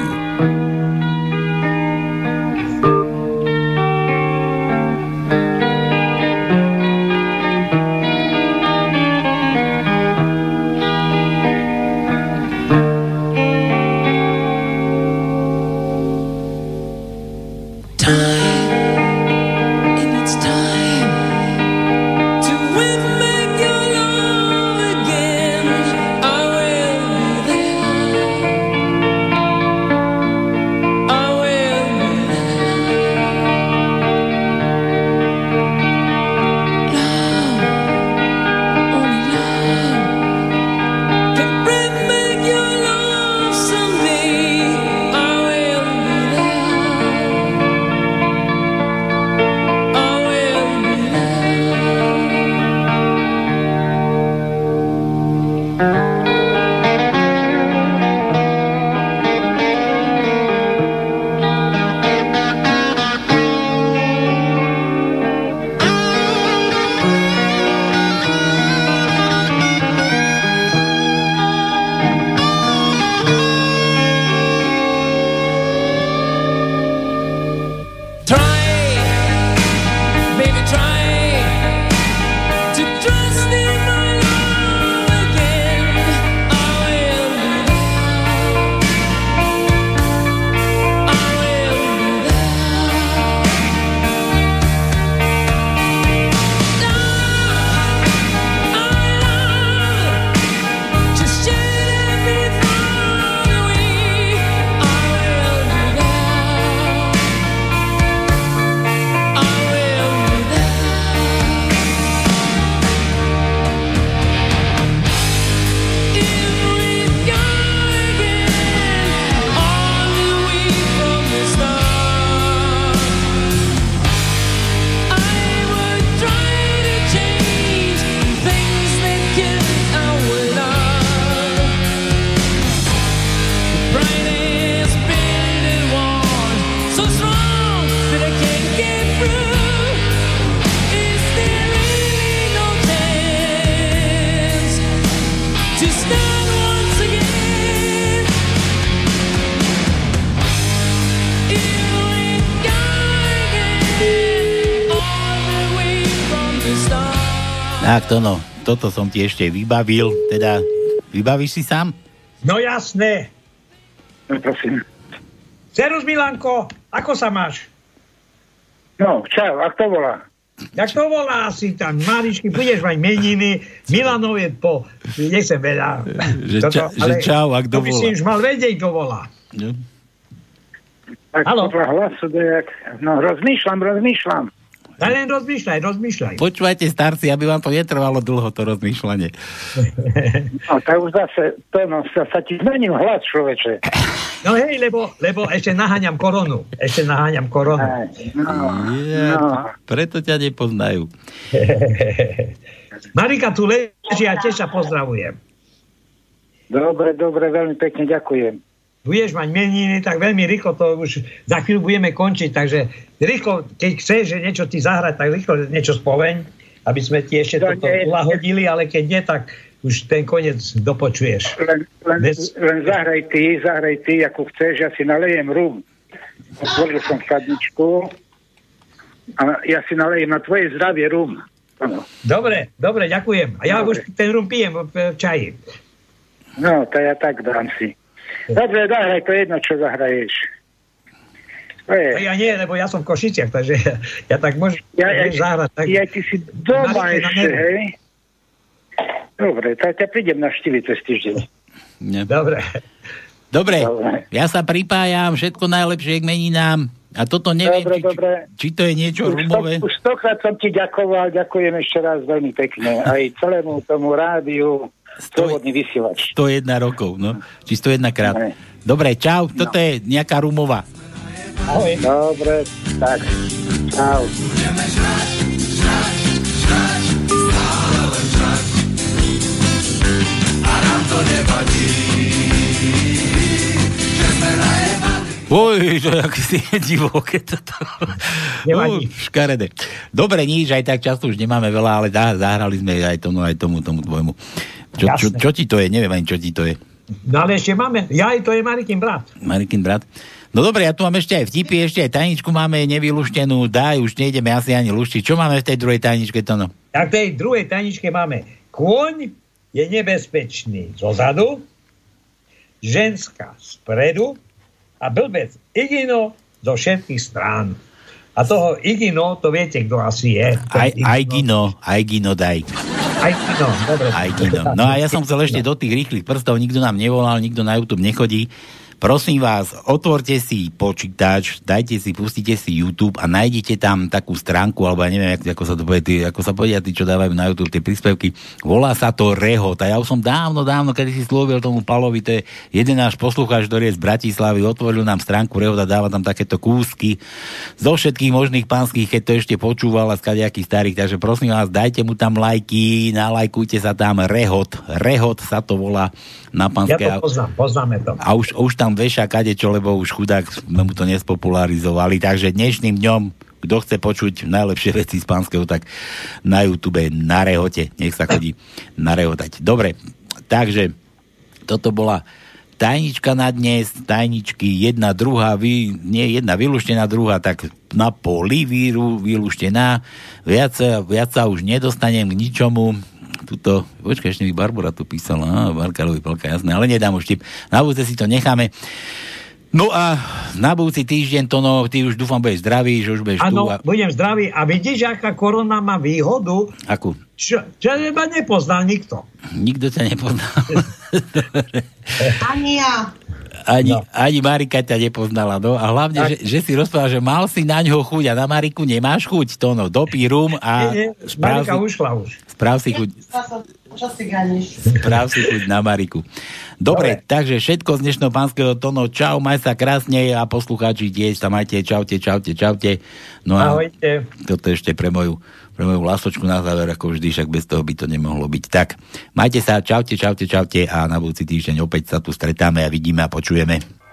Tak to no, toto som ti ešte vybavil, teda vybavíš si sám? No jasné. No prosím. Serus Milanko, ako sa máš? No, čau, a kto volá? Jak to volá si tam, maličky, budeš mať meniny, Milanov je po, nechcem veľa. Že ča- že čau, a kto to by si volá? už mal vedieť, kto volá. Tak podľa hlasu, to je jak... No, rozmýšľam, rozmýšľam. Daj len rozmýšľaj, rozmýšľaj. Počúvajte, starci, aby vám to netrvalo dlho, to rozmýšľanie. No, tak už zase, to no, sa, sa ti zmenil hlas, človeče. No hej, lebo, lebo ešte naháňam koronu. Ešte naháňam koronu. No, Ja, preto ťa nepoznajú. Marika tu leží a tiež sa pozdravujem. Dobre, dobre, veľmi pekne ďakujem. Budeš mať meniny, tak veľmi rýchlo to už za chvíľu budeme končiť, takže rýchlo, keď chceš že niečo ti zahrať, tak rýchlo niečo spoveň, aby sme ti ešte No, toto nie, ale keď nie, tak už ten koniec dopočuješ. Len, len, Bez- len zahraj ty, zahraj ty, ako chceš, ja si nalejem rum. Otvoril som chladničku a ja si nalejem na tvoje zdravie rum. Dobre, dobre, ďakujem. A ja Dobre. už ten rum pijem v v čaji. No, to ja tak dám si. Dobre, zahraj to jedno, čo zahraješ. To je. A ja nie, lebo ja som v Košiciach, takže ja, ja tak môžem Ja, ja, zahrať. Tak... ja ty si doma ešte, hej? Dobre, tak ťa prídem navštíviť cez týždeň. Dobre. Dobre, ja sa pripájam, všetko najlepšie k meninám. A toto neviem, Dobre, či, dobre. či to je niečo Už, rumové. sto, už stokrát som ti ďakoval, ďakujem ešte raz veľmi pekne. Aj celému tomu rádiu, slobodný vysielač. 101 rokov, no. Či 101 krát. Dobre, čau, toto je nejaká rumová. Ahoj. Dobre, tak. Čau. Oj, to je aký divoké toto. Nevadí. Uh, škaredé. Dobre, nič, aj tak často už nemáme veľa, ale dá, zahrali sme aj tomu, aj tomu, tomu tvojmu. Čo, čo, čo ti to je? Neviem ani, čo ti to je. No ale ešte máme, ja aj to je Marikin brat. Marikin brat. No dobre, ja tu mám ešte aj vtipy, ešte aj tajničku máme nevyluštenú, daj, už nejdeme asi ani luštiť. Čo máme v tej druhej tajničke, to no? Tak v tej druhej tajničke máme kôň je nebezpečný zozadu, ženská spredu a blbec Igino zo všetkých strán. A toho Igino, to viete, kto asi je. Aj, aj Gino, aj Gino daj. Aj dobre. Aj Gino. No a ja som chcel ešte do tých rýchlych prstov, nikto nám nevolal, nikto na YouTube nechodí. Prosím vás, otvorte si počítač, dajte si, pustite si YouTube a nájdete tam takú stránku, alebo ja neviem, ako, ako sa to povie, tí, ako sa povedia tí, čo dávajú na YouTube tie príspevky. Volá sa to Rehot. A ja už som dávno, dávno, kedy si slúbil tomu Palovi, to je jeden náš poslucháč, ktorý je z Bratislavy, otvoril nám stránku Rehot a dáva tam takéto kúsky zo všetkých možných pánskych, keď to ešte počúval a z kadejakých starých. Takže prosím vás, dajte mu tam lajky, nalajkujte sa tam Rehot. Rehot sa to volá na Ja pánske. to poznám, poznáme to. A už, už tam veša kadečo, lebo už chudák sme mu to nespopularizovali. Takže dnešným dňom, kto chce počuť najlepšie veci z pánskeho, tak na YouTube na rehote. Nech sa chodí narehotať. Dobre, takže toto bola tajnička na dnes, tajničky jedna, druhá, vy, nie jedna vylúštená, druhá, tak na poli víru vylúštená. Viac, viac sa už nedostanem k ničomu. Tuto, počkaj, ešte mi Barbara tu písala, Barkarovi Pelka, jasné, ale nedám už tip. Na budúce si to necháme. No a na budúci týždeň to no, ty už dúfam budeš zdravý, že už budeš tu. Áno, A... budem zdravý. A vidíš, aká korona má výhodu, Akú? čo, čo iba nepoznal nikto. Nikto ťa nepozná. Ani ja. Ani, no. ani Marika ťa nepoznala, no. A hlavne, že, že, si rozprával, že mal si na ňo chuť a na Mariku nemáš chuť, to no. Dopí rum a Nie, nie, Marika si, ušla už. správ si chuť. Čo si ganiš? Správ si chuť na Mariku. Dobre, Dobre, takže všetko z dnešného pánskeho tono. Čau, maj sa krásne a poslucháči tiež sa majte. Čaute, čaute, čaute. No a Ahojte. toto ešte pre moju, pre moju lasočku na záver, ako vždy, však bez toho by to nemohlo byť. Tak, majte sa, čaute, čaute, čaute a na budúci týždeň opäť sa tu stretáme a vidíme a počujeme.